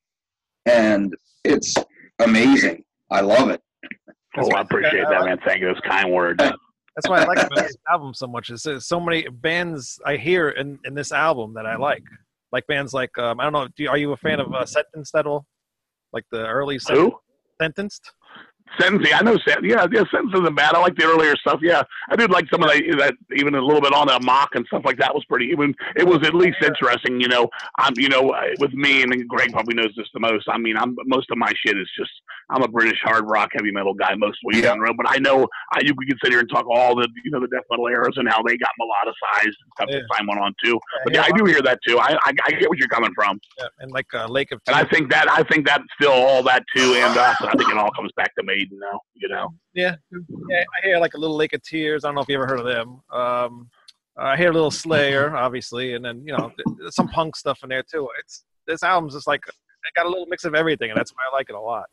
and it's amazing. I love it. oh, I appreciate that, man. Thank you. Those kind words. That's why I like about this album so much. Is there's so many bands I hear in, in this album that I like. Like bands like um, I don't know. Do are you a fan of uh, Sentenced at all? Like the early Sen-? Sentenced? Sentence, I know. Yeah, yeah, Sentence isn't bad. I like the earlier stuff. Yeah, I did like some of that, that even a little bit on that mock and stuff like that was pretty. Even it was at least interesting. You know, I'm, you know, uh, with me and Greg probably knows this the most. I mean, I'm most of my shit is just I'm a British hard rock heavy metal guy most weeks Yeah. in a row. But I know I, you could sit here and talk all the you know the death metal eras and how they got melodicized and stuff Yeah. as time went on too. But yeah, I do hear that too. I I, I get what you're coming from, Yeah, and like uh, Lake of and I think that I think that's still all that too. And uh, I think it all comes back to Maiden now. You know. Yeah, yeah, I hear like a little Lake of Tears. I don't know if you ever heard of them. Um, I hear a little Slayer, obviously, and then you know th- some punk stuff in there too. It's this album's just like it got a little mix of everything, and that's why I like it a lot.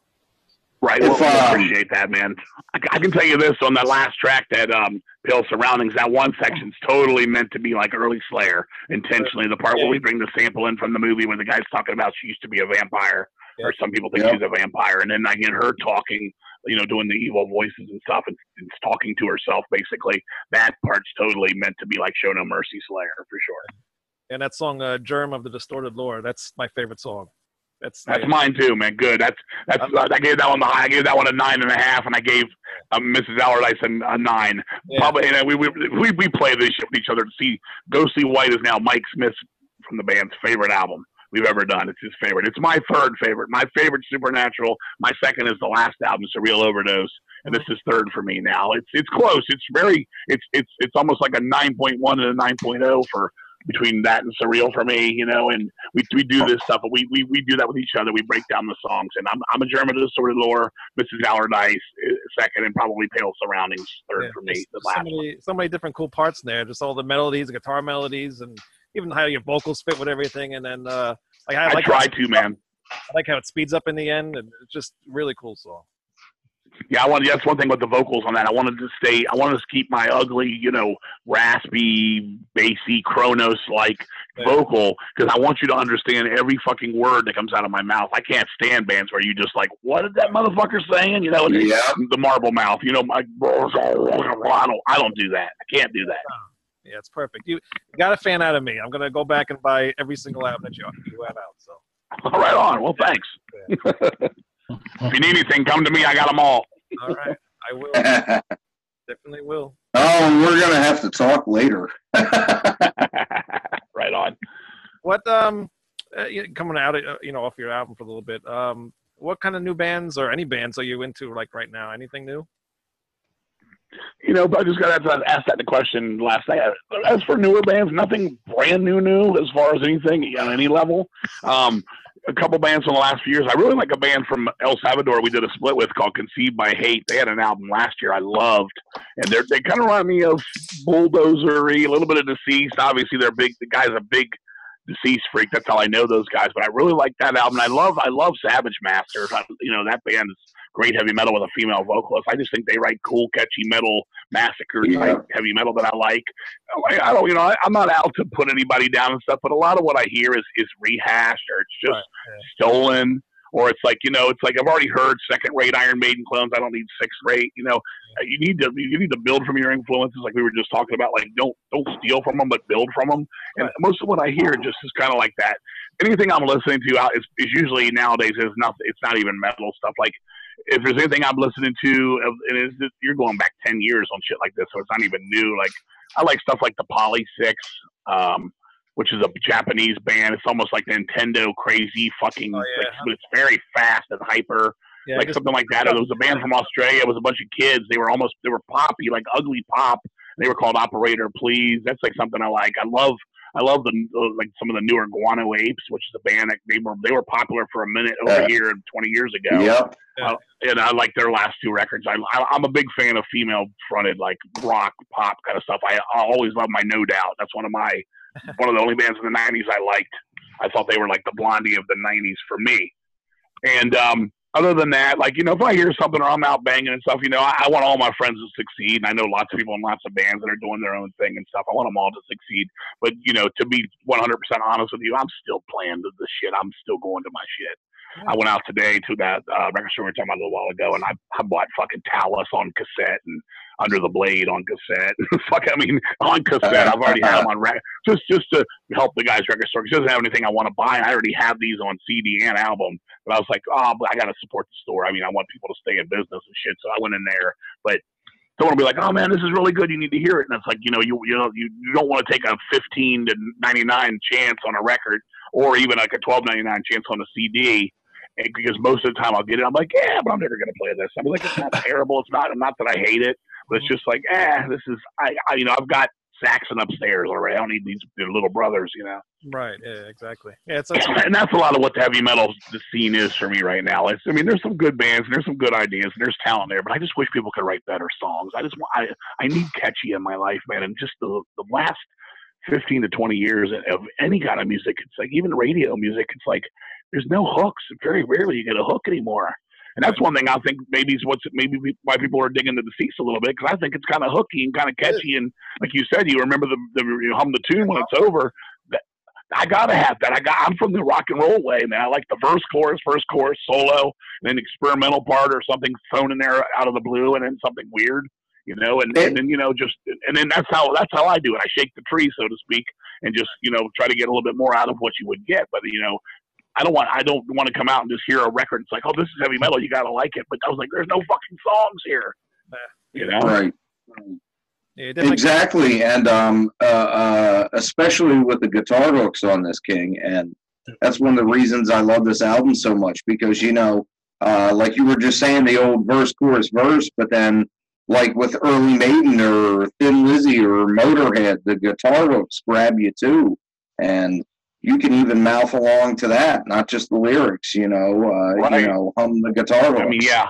Right. If, well, I um, appreciate that, man. I, I can tell you this on that last track, that um, Pale Surroundings, that one section's totally meant to be like early Slayer, intentionally. The part where we bring the sample in from the movie where the guy's talking about she used to be a vampire, or some people think Yep. she's a vampire, and then I get her talking, you know, doing the evil voices and stuff, and, and talking to herself, basically. That part's totally meant to be like Show No Mercy Slayer, for sure. And that song, uh, "Germ of the Distorted Lore," that's my favorite song. That's That's mine too, man. Good. That's that's. Uh, I gave that one the high. I gave that one a nine and a half, and I gave um, Mrs. Allardyce a, a nine. Yeah. Probably, and we, we we we play this shit with each other to see. Go see White is now Mike Smith from the band's favorite album we've ever done. It's his favorite. It's my third favorite. My favorite Supernatural. My second is the last album, Surreal Overdose, and this is third for me now. It's it's close. It's very. It's it's it's almost like a nine point one and a nine oh for between that and surreal for me, you know, and we we do this stuff, but we, we we do that with each other. We break down the songs, and I'm I'm a German of the sort of lore, Mrs. Allardyce uh, second, and probably Pale Surroundings third Yeah, for me. The so last one. many, so many different cool parts in there. Just all the melodies, the guitar melodies, and even how your vocals fit with everything. And then, uh, like I, I like try to, man. I like how it speeds up in the end, and it's just really cool song. Yeah, I want. That's one thing with the vocals on that. I wanted to stay. I wanted to keep my ugly, you know, raspy, bassy, Cronos like Yeah. vocal because I want you to understand every fucking word that comes out of my mouth. I can't stand bands where you just like, what is that motherfucker saying? You know, Yeah. the marble mouth. You know, my, I don't. I don't do that. I can't do that. Yeah, it's perfect. You, you got a fan out of me. I'm gonna go back and buy every single album that you, you have out. So All right, on. Well, thanks. if you need anything, come to me. I got them all. all right, I will definitely will. Oh, we're gonna have to talk later. right on. What um, uh, you- coming out, uh, you know, off your album for a little bit. Um, what kind of new bands or any bands are you into like right now? Anything new? You know, but I just got to ask that the question last night. As for newer bands, nothing brand new, new as far as anything on any level. Um, a couple bands from the last few years. I really like a band from El Salvador we did a split with called Conceived by Hate. They had an album last year I loved, and they're, they kind of remind me of Bulldozery, a little bit of Deceased. Obviously, they're big. The guy's a big Deceased freak. That's how I know those guys. But I really like that album. I love I love Savage Master. I, you know that band is great heavy metal with a female vocalist. I just think they write cool, catchy metal massacre type heavy metal that I like. Oh, I, I don't, you know, I, I'm not out to put anybody down and stuff, but a lot of what I hear is is rehashed or it's just Right, stolen. Or it's like you know, it's like I've already heard second-rate Iron Maiden clones. I don't need sixth-rate. You know, you need to you need to build from your influences, like we were just talking about. Like don't don't steal from them, but build from them. And most of what I hear just is kind of like that. Anything I'm listening to out is, is usually nowadays is not it's not even metal stuff. Like if there's anything I'm listening to, and it's just, you're going back ten years on shit like this, so it's not even new. Like I like stuff like the Poly Six, um, which is a Japanese band. It's almost like Nintendo crazy fucking. Oh, yeah. like, but it's very fast and hyper Yeah, like something like that. Or there was a band from Australia. It was a bunch of kids. They were almost they were poppy, like ugly pop. They were called Operator Please. That's like something I like. I love I love the uh, like some of the newer Guano Apes, which is a band that they were they were popular for a minute over Yeah. here 20 years ago. Yep. And I like their last two records. I, I I'm a big fan of female fronted like rock pop kind of stuff. I, I always love my No Doubt. That's one of my one of the only bands in the 90s I liked. I thought they were like the Blondie of the 90s for me. And um, other than that, like, you know, if I hear something or I'm out banging and stuff, you know, I, I want all my friends to succeed. And I know lots of people in lots of bands that are doing their own thing and stuff. I want them all to succeed. But, you know, to be 100% honest with you, I'm still playing the, the shit. I'm still going to my shit. I went out today to that uh, record store we were talking about a little while ago, and I, I bought fucking Talas on cassette and Under the Blade on cassette. Fuck, I mean, on cassette. I've already had them on record, just just to help the guy's record store. He doesn't have anything I want to buy. I already have these on CD and album, but I was like, oh, but I got to support the store. I mean, I want people to stay in business and shit. So I went in there, but someone will be like, "Oh man, this is really good. You need to hear it." And it's like, you know, you you know, you, you don't want to take a fifteen to ninety nine chance on a record, or even like a twelve ninety nine chance on a CD. And because most of the time I'll get it, I'm like, yeah, but I'm never gonna play this. I'm like, it's not terrible. It's not. Not that I hate it, but it's just like, eh, this is. I, I you know, I've got Saxon upstairs already. I don't need these their little brothers, you know. right. Yeah, exactly. Yeah, it's, it's and that's a lot of what the heavy metal the scene is for me right now. It's, I mean, there's some good bands and there's some good ideas and there's talent there, but I just wish people could write better songs. I just want, I, I need catchy in my life, man. And just the, the last 15 to 20 years of any kind of music, it's like even radio music, it's like there's no hooks. Very rarely you get a hook anymore. And that's one thing I think maybe is what's maybe why people are digging into the deceased a little bit because I think it's kind of hooky and kind of catchy and like you said, you remember the, the you hum the tune when it's uh-huh. over. I gotta have that. I got. I'm from the rock and roll way, man. I like the verse, chorus, first chorus, solo, and then experimental part or something thrown in there out of the blue, and then something weird, you know. And, and then you know, just and then that's how that's how I do it. I shake the tree, so to speak, and just you know try to get a little bit more out of what you would get. But you know, I don't want I don't want to come out and just hear a record. It's like, oh, this is heavy metal. You gotta like it. But I was like, there's no fucking songs here. You know. Right. yeah, it did Exactly, and um, uh, uh, especially with the guitar hooks on this King, and that's one of the reasons I love this album so much because you know, uh, like you were just saying, the old verse, chorus, verse, but then like with early Maiden or Thin Lizzy or Motorhead, the guitar hooks grab you too, and you can even mouth along to that, not just the lyrics. You know, uh, Right. you know, hum the guitar hooks. I mean, yeah.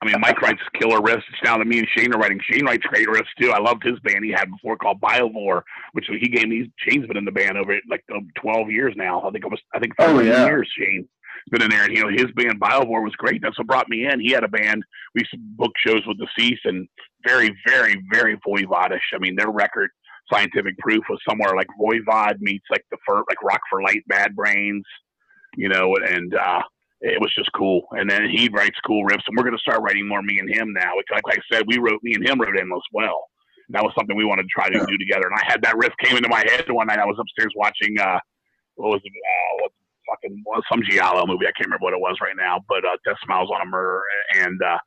I mean, Mike writes killer riffs. It's down to me and Shane are writing. Shane writes great riffs too. I loved his band he had before called Biovore, which he gave me. Shane's been in the band over like um, twelve years now. I think it was. I think Oh, yeah. years. Shane. been in there, and you know his band Biovore was great. That's what brought me in. He had a band. We used to book shows with Deceased, and very, very, very voivodish. I mean, their record Scientific Proof was somewhere like Voivod meets like the fur, like Rock for Light, Bad Brains, you know, and uh, it was just cool. And then he writes cool riffs, and we're going to start writing more me and him now. Like, like I said, we wrote me and him wrote as well. And that was something we wanted to try to Yeah. do together. And I had that riff came into my head one night. I was upstairs watching uh, what was it? Uh, what fucking was some giallo movie? I can't remember what it was right now, but uh, Death Smiles on a Murder, and uh,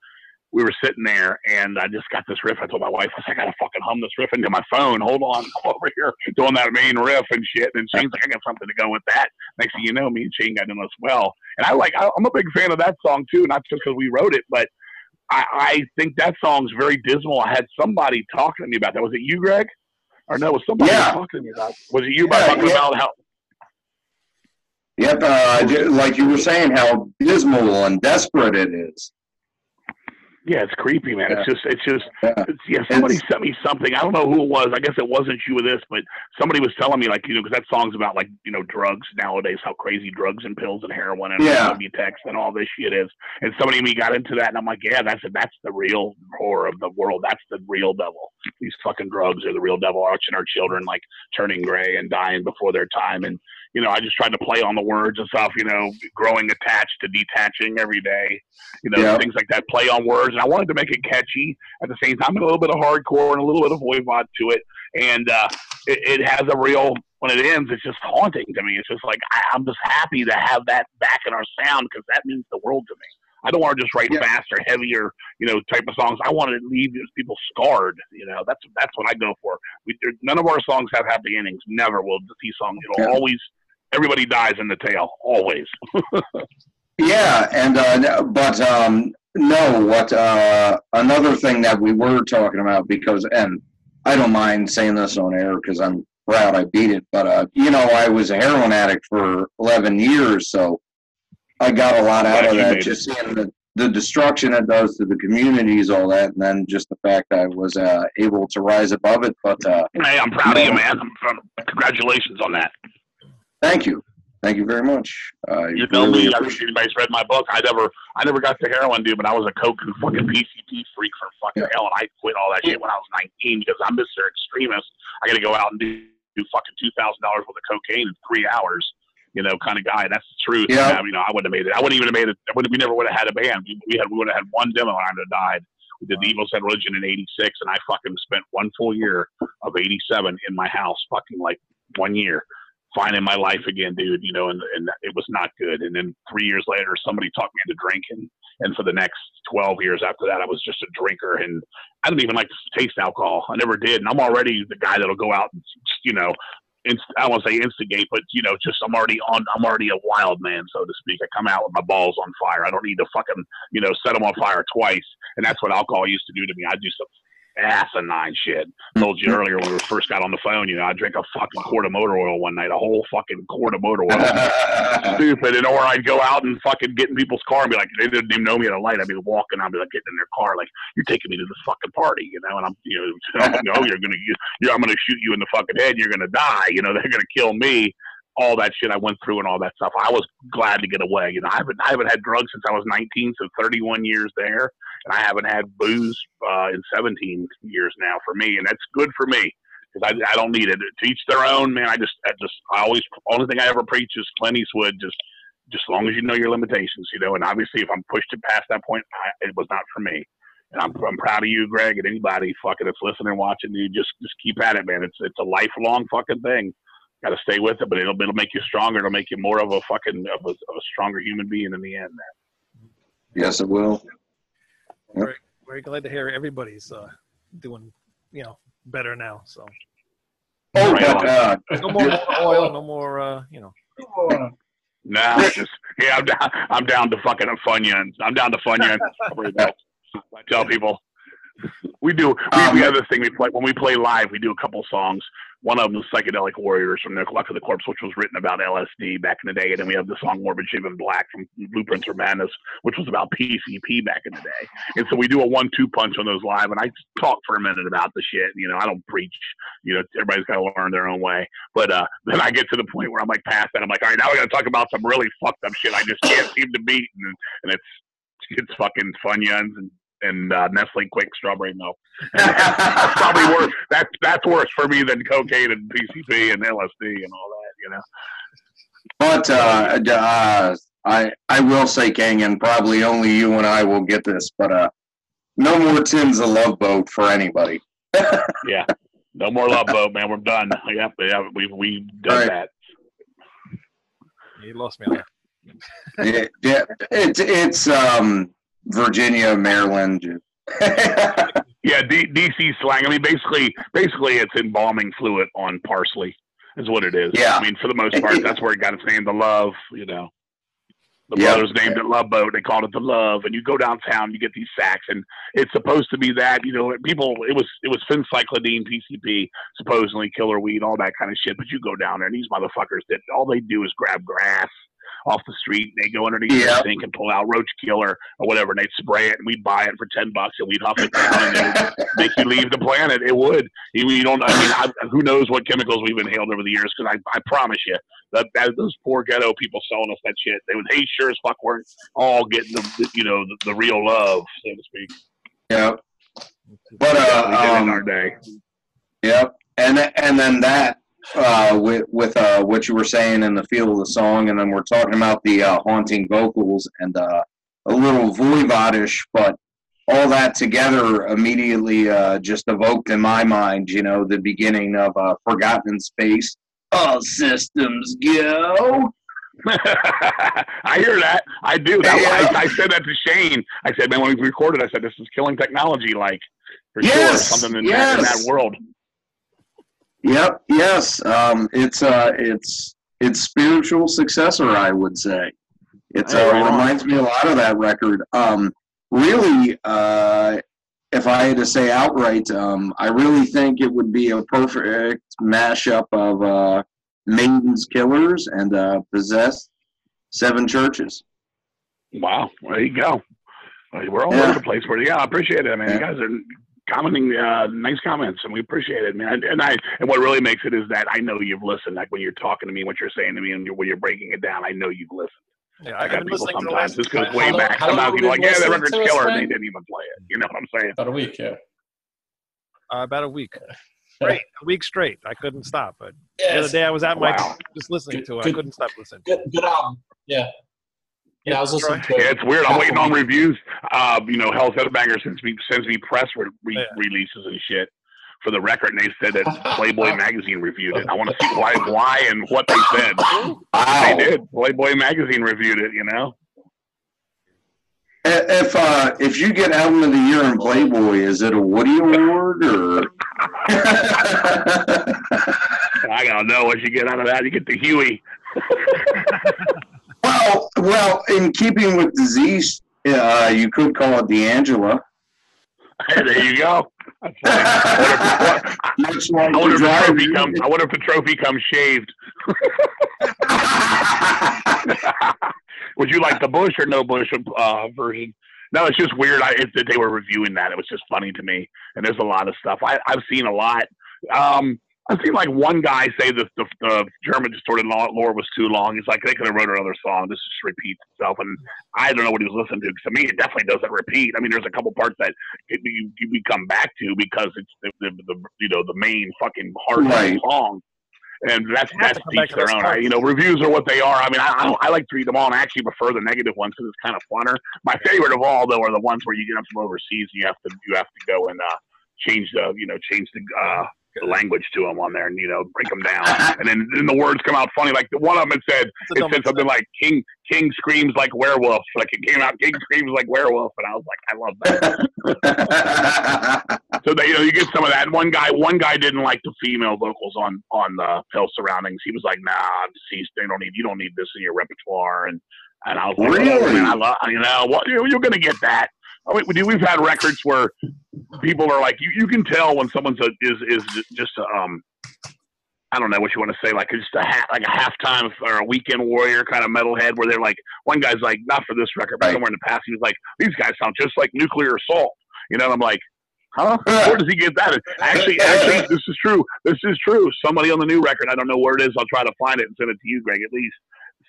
we were sitting there, and I just got this riff. I told my wife, I said, I gotta fucking hum this riff into my phone. Hold on, I'm over here doing that main riff and shit. And Shane's like, I got something to go with that. Next thing you know, me and Shane got in as well. And I like, I, I'm a big fan of that song too, not just because we wrote it, but I, I think that song's very dismal. I had somebody talking to me about that. Was it you, Greg? Or no, was somebody Yeah. talking to me about. Was it you by Yeah, talking yeah. about how? Yep, uh, like you were saying, how dismal and desperate it is. Yeah, it's creepy, man. It's just, it's just, Yeah. it's, yeah. Somebody It's- sent me something. I don't know who it was. I guess it wasn't you with this, but somebody was telling me like, you know, because that song's about like, you know, drugs nowadays, how crazy drugs and pills and heroin and Yeah. Wtex and all this shit is. And somebody and me got into that, and I'm like, yeah, that's it. that's the real horror of the world. That's the real devil. These fucking drugs are the real devil, watching our children like turning gray and dying before their time. And you know, I just tried to play on the words and stuff. You know, growing attached to detaching every day. You know, Yeah. things like that. Play on words, and I wanted to make it catchy at the same time, a little bit of hardcore and a little bit of voivod to it. And uh, it, it has a real. When it ends, it's just haunting to me. It's just like I, I'm just happy to have that back in our sound because that means the world to me. I don't want to just write Yeah. faster, heavier, you know, type of songs. I want to leave people scarred. You know, that's that's what I go for. We, there, none of our songs have happy endings. Never will. The T song. It'll Yeah. always. Everybody dies in the tail. Always. Yeah, and uh, but um, no, what uh, another thing that we were talking about because, and I don't mind saying this on air because I'm proud I beat it, but uh, you know, I was a heroin addict for 11 years, so I got a lot out of that. it. Just seeing the the destruction it does to the communities, all that, and then just the fact I was uh, able to rise above it. But uh, Hey, I'm proud of you, man. Congratulations on that. Thank you, thank you very much. I You know really me. I think anybody's read my book. I never, I never got to heroin, dude. But I was a coke and fucking PCP freak for fucking Yeah. hell, and I quit all that shit when I was 19 because I'm Mr. Extremist. I got to go out and do, do fucking two thousand dollars worth of cocaine in three hours. You know, kind of guy. That's the truth. Yeah. And, you know, I wouldn't have made it. I wouldn't even have made it. I would We never would have had a band. We, we had. We would have had one demo, and I'd have died. We did the Evil Said Religion in '86, and I fucking spent one full year of '87 in my house, fucking like one year finding my life again, dude. You know, and and it was not good. And then three years later, somebody talked me into drinking, and for the next twelve years after that, I was just a drinker, and I didn't even like to taste alcohol. I never did, and I'm already the guy that'll go out and you know. Inst- I don't say instigate, but you know, just I'm already on. I'm already a wild man, so to speak. I come out with my balls on fire. I don't need to fucking, you know, set them on fire twice. And that's what alcohol used to do to me. I do some asinine shit. I told you earlier when we first got on the phone, you know, I drank a fucking quart of motor oil one night, a whole fucking quart of motor oil. Stupid. And or I'd go out and fucking get in people's car and be like, they didn't even know me at a light. I'd be walking, I'd be like getting in their car, like, you're taking me to this fucking party, you know, and I'm, you know, no, oh, you're gonna, you're, I'm gonna shoot you in the fucking head. You're gonna die. You know, they're gonna kill me. All that shit I went through and all that stuff. I was glad to get away. You know, I haven't, I haven't had drugs since I was 19, so 31 years there and I haven't had booze uh, in 17 years now for me, and that's good for me because I, I don't need it. To each their own, man. I just, I just, I always, only thing I ever preach is Clint Eastwood. Just, just as long as you know your limitations, you know. And obviously, if I'm pushed it past that point, I, it was not for me. And I'm, I'm proud of you, Greg, and anybody fucking that's listening and watching. You just, just keep at it, man. It's, it's a lifelong fucking thing. Got to stay with it, but it'll, it'll make you stronger. It'll make you more of a fucking, of a, of a stronger human being in the end, man. yes, it will. Very, very glad to hear everybody's uh, doing, you know, better now. So Oh, Right but, on. uh, no more oil, no more, uh, you know. Nah, it's just yeah, I'm down. I'm down to fucking Funyuns. I'm down to Funyuns. I tell people. We do. We, Um, we have this thing we play when we play live. We do a couple songs. One of them is "Psychedelic Warriors" from the Luck of the Corpse, which was written about LSD back in the day, and then we have the song "Morbid Shape in Black" from Blueprints for Madness, which was about PCP back in the day. And so we do a one-two punch on those live, and I talk for a minute about the shit. You know, I don't preach. You know, everybody's got to learn their own way. But uh, then I get to the point where I'm like past that. I'm like, all right, now we got to talk about some really fucked up shit I just can't seem to beat, and, and it's it's fucking Funyuns and and uh, Nestle Quick Strawberry Milk. that's probably worse. That's that's worse for me than cocaine and PCP and LSD and all that. You know. But uh, uh, I I will say, King, and probably only you and I will get this, but uh, no more tins of love boat for anybody. Yeah. No more love boat, man. We're done. Yep, yeah, we've we done Right. that. You lost me on that. it, yeah, it's it's um Virginia, Maryland. Yeah, D- DC slang. I mean, basically, basically, it's embalming fluid on parsley, is what it is. Yeah. I mean, for the most part, that's where it got its name, the Love. You know, the Yep. brothers named it Love Boat. They called it the Love. And you go downtown, you get these sacks, and it's supposed to be that. You know, people. It was it was phencyclidine, PCP, supposedly killer weed, all that kind of shit. But you go down there, and these motherfuckers that all they do is grab grass off the street. They go underneath Yeah. the sink and pull out roach killer or whatever, and they'd spray it, and we'd buy it for ten bucks, and we'd huff it down, and it would make you leave the planet. It would. You, you don't. I mean, I, who knows what chemicals we've inhaled over the years? Because I, I promise you, that, that those poor ghetto people selling us that shit, they would. They sure as fuck weren't all getting the, the you know the, the real love, so to speak. yeah, but Yeah, we did uh, in our um, day. Yep, and and then that uh, with with uh, what you were saying in the feel of the song, and then we're talking about the uh, haunting vocals and uh, a little voivodish, but all that together immediately uh, just evoked in my mind, you know, the beginning of uh, Forgotten Space. All systems go. I hear that. I do. That, Yeah. I, I said that to Shane. I said, man, when we recorded, I said, this is killing technology, like for Yes, sure, something in, that, in that world. Yep. Yes. Um, it's uh, it's it's spiritual successor, I would say. It's uh, on. reminds me a lot of that record. Um, really, uh, if I had to say outright, um, I really think it would be a perfect mashup of uh, Maiden's Killers and uh, Possessed Seven Churches. Wow, there you go. We're all Yeah. over the place. But yeah, I appreciate it, man. You guys are commenting uh, nice comments, and we appreciate it, man. And I and what really makes it is that I know you've listened. Like when you're talking to me, what you're saying to me, and you're, when you're breaking it down, I know you've listened. Yeah, I I've got people listening to the sometimes. last. This goes way long- back. how Sometimes people are like, yeah, that listening record's to killer, and they didn't even play it. You know what I'm saying? About a week, yeah. Uh, about a week. Straight, a week straight. I couldn't stop. But the other day I was at my Wow. just listening to it. I couldn't stop listening. good, good album. Yeah. Yeah, I was listening to. Yeah, it's weird. I'm waiting on reviews. Uh, you know, Hell's Headbanger sends me sends me press re- re- Yeah. releases and shit for the record, and they said that Playboy magazine reviewed it. I want to see why, why, and what they said. Wow. They did. Playboy magazine reviewed it. You know. If uh, if you get Album of the Year in Playboy, is it a Woody Award or? I don't know what you get out of that. You get the Huey. Well, well, in keeping with disease, uh, you could call it the Angela. Hey, there you go. That's. I wonder if- I wonder if the the trophy comes. I wonder if the trophy comes shaved. Would you like the Bush or no Bush uh, version? No, it's just weird. I, it's that they were reviewing that. It was just funny to me. And there's a lot of stuff. I, I've seen a lot. Um, I've seen like one guy say that the, the German distorted lore was too long. He's like, they could have wrote another song. This just repeats itself. And I don't know what he was listening to. 'cause to me, it definitely doesn't repeat. I mean, there's a couple parts that it, you, you, we come back to because it's the, the, the you know the main fucking heart Right. of the song. And that's that's to come back each their own. I, you know, reviews are what they are. I mean, I, I, don't- I like to read them all, and I actually prefer the negative ones because it's kind of funner. My favorite of all, though, are the ones where you get them from overseas and you have to you have to go and uh, change the you know change the uh, the language to them on there and you know break them down, and then, then the words come out funny. Like one of them, it said it said something like King King screams like werewolf. Like it came out King screams like werewolf, and I was like, I love that. So they, you know, you get some of that. One guy, one guy didn't like the female vocals on on the Hell Surroundings. He was like, "Nah, deceased. They don't need. You don't need this in your repertoire." And and I was like, Really? "Whatever, man, I love. You know, what you- you're gonna get that. I mean, we- we've had records where people are like you, you can tell when someone's a, is is just a, um I don't know what you want to say like just a ha- like a halftime or a weekend warrior kind of metalhead where they're like one guy's like not for this record but Right. somewhere in the past he was like these guys sound just like nuclear assault. You know and I'm like huh? Where does he get that? Actually actually this is true. This is true. Somebody on the new record I don't know where it is I'll try to find it and send it to you Greg at least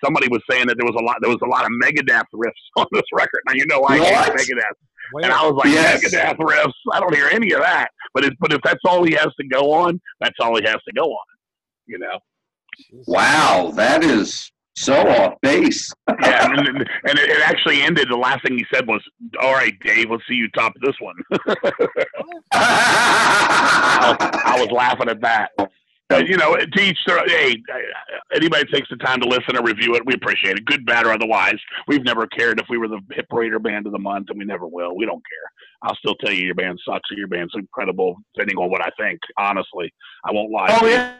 somebody was saying that there was a lot there was a lot of Megadeth riffs on this record now you know I hate What? Megadeth Wait, and I was like, Yes. Megadeth riffs. I don't hear any of that. But it, but if that's all he has to go on, that's all he has to go on. You know. Wow, that is so off base. Yeah. and and and it, it actually ended. The last thing he said was, "All right, Dave, let's see you top this one." I, I was laughing at that. But, you know, to each their. Hey, anybody takes the time to listen or review it, we appreciate it. Good, bad, or otherwise. We've never cared if we were the hip raider band of the month, and we never will. We don't care. I'll still tell you your band sucks or your band's incredible, depending on what I think. Honestly, I won't lie. oh to yeah.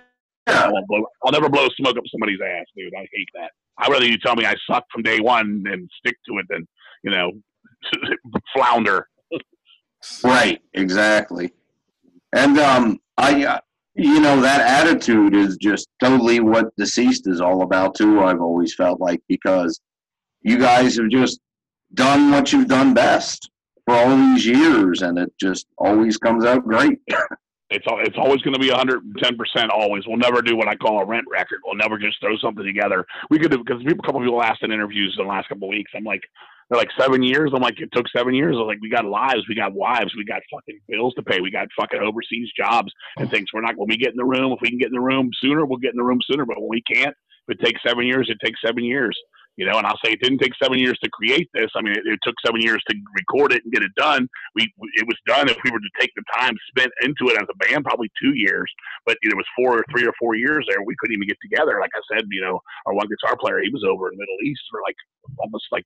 I won't blow, I'll never blow smoke up somebody's ass, dude. I hate that. I'd rather you tell me I suck from day one and stick to it than, you know, flounder. Right, exactly. And um, I, uh, you know, that attitude is just totally what deceased is all about too. I've always felt like because you guys have just done what you've done best for all these years, and it just always comes out great. It's it's always going to be 110 percent. Always, we'll never do what I call a rent record. We'll never just throw something together. We could have because a couple of people asked in interviews in the last couple of weeks. I'm like, they're like seven years. I'm like, it took seven years. I'm like, we got lives, we got wives, we got fucking bills to pay, we got fucking overseas jobs and things. We're not when we get in the room. If we can get in the room sooner, we'll get in the room sooner. But when we can't, if it takes seven years, it takes seven years. You know, and I'll say it didn't take seven years to create this. I mean, it, it took seven years to record it and get it done. We it was done if we were to take the time spent into it as a band, probably two years. But it was four or three or four years there. We couldn't even get together. Like I said, you know, our one guitar player, he was over in the Middle East for like almost like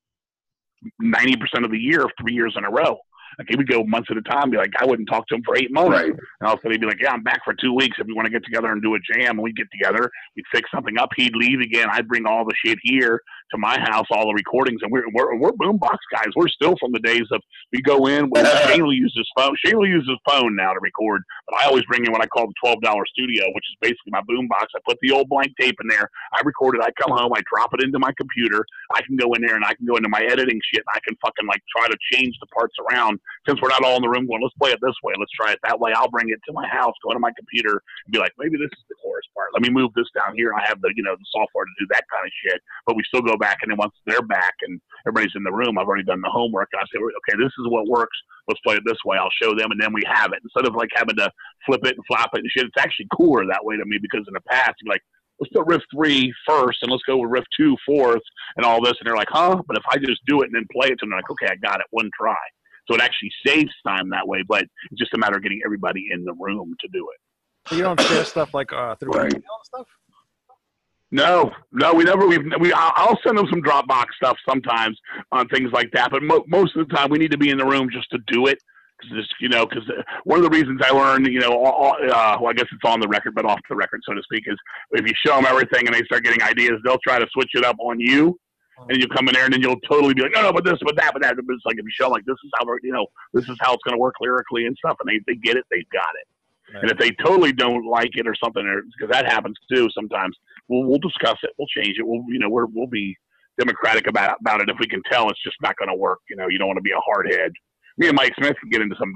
ninety percent of the year, three years in a row. Like he would go months at a time, be like, I wouldn't talk to him for eight months. Right. And all of a sudden he'd be like, Yeah, I'm back for two weeks. If we want to get together and do a jam, and we'd get together, we'd fix something up. He'd leave again. I'd bring all the shit here to my house, all the recordings, and we're we're, we're boombox guys. We're still from the days of we go in. We, Shane will use his phone. Shane will use his phone now to record, but I always bring in what I call the twelve dollar studio, which is basically my boombox. I put the old blank tape in there. I record it. I come home. I drop it into my computer. I can go in there and I can go into my editing shit. And I can fucking like try to change the parts around since we're not all in the room going, let's play it this way, let's try it that way. I'll bring it to my house, go into my computer, and be like, maybe this is the chorus part. Let me move this down here. I have the you know the software to do that kind of shit. But we still go back, and then once they're back and everybody's in the room, I've already done the homework, and I say, okay, this is what works. Let's play it this way. I'll show them, and then we have it instead of like having to flip it and flop it and shit. It's actually cooler that way to me because in the past, you're like. Let's put riff three first, and let's go with riff two fourth, and all this. And they're like, "Huh?" But if I just do it and then play it, to them, they're like, "Okay, I got it, one try." So it actually saves time that way, but it's just a matter of getting everybody in the room to do it. So you don't share stuff like uh, through Right. email and stuff. No, no, we never. We've we. I'll send them some Dropbox stuff sometimes on things like that, but mo- most of the time we need to be in the room just to do it. Because you know, because one of the reasons I learned, you know, all, all- uh, well, I guess it's on the record, but off the record, so to speak, is if you show them everything and they start getting ideas, they'll try to switch it up on you, and you come in there and then you'll totally be like, no, no, but this, but that, but that. But it's like if you show like this is how we're, you know, this is how it's going to work lyrically and stuff, and they they get it, they've got it. And if they totally don't like it or something, because that happens too sometimes, we'll we'll discuss it. We'll change it. We'll you know we're we'll be democratic about about it if we can tell it's just not going to work. You know, you don't want to be a hard head. Me and Mike Smith can get into some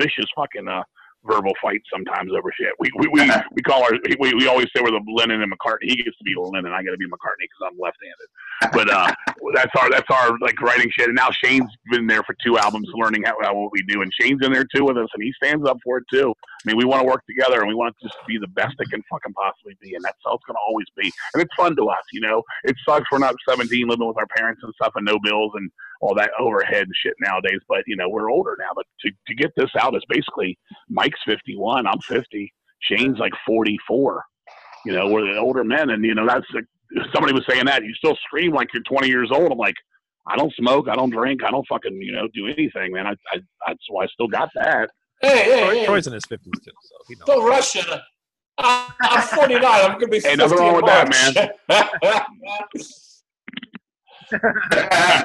vicious fucking uh, verbal fights sometimes over shit. We we we, we call our we, we always say we're the Lennon and McCartney. He gets to be Lennon. I got to be McCartney because I'm left-handed. But uh, that's our that's our like writing shit. And now Shane's been there for two albums, learning how, how what we do. And Shane's in there too with us, and he stands up for it too. I mean, we want to work together, and we want it just to be the best it can fucking possibly be, and that's how it's to always be. And it's fun to us, you know. It sucks we're not 17, living with our parents and stuff, and no bills and all that overhead shit nowadays. But you know, we're older now. But to to get this out is basically Mike's 51, I'm 50, Shane's like 44. You know, we're the older men, and you know that's the, somebody was saying that you still scream like you're 20 years old. I'm like. I don't smoke. I don't drink. I don't fucking, you know, do anything, man. I, I, that's why I still got that. Hey, Troy, hey, hey. Troy's in his fifties too, so he knows. Don't rush it. I- I'm 49. I'm going to be 50 Ain't nothing wrong in with that, March.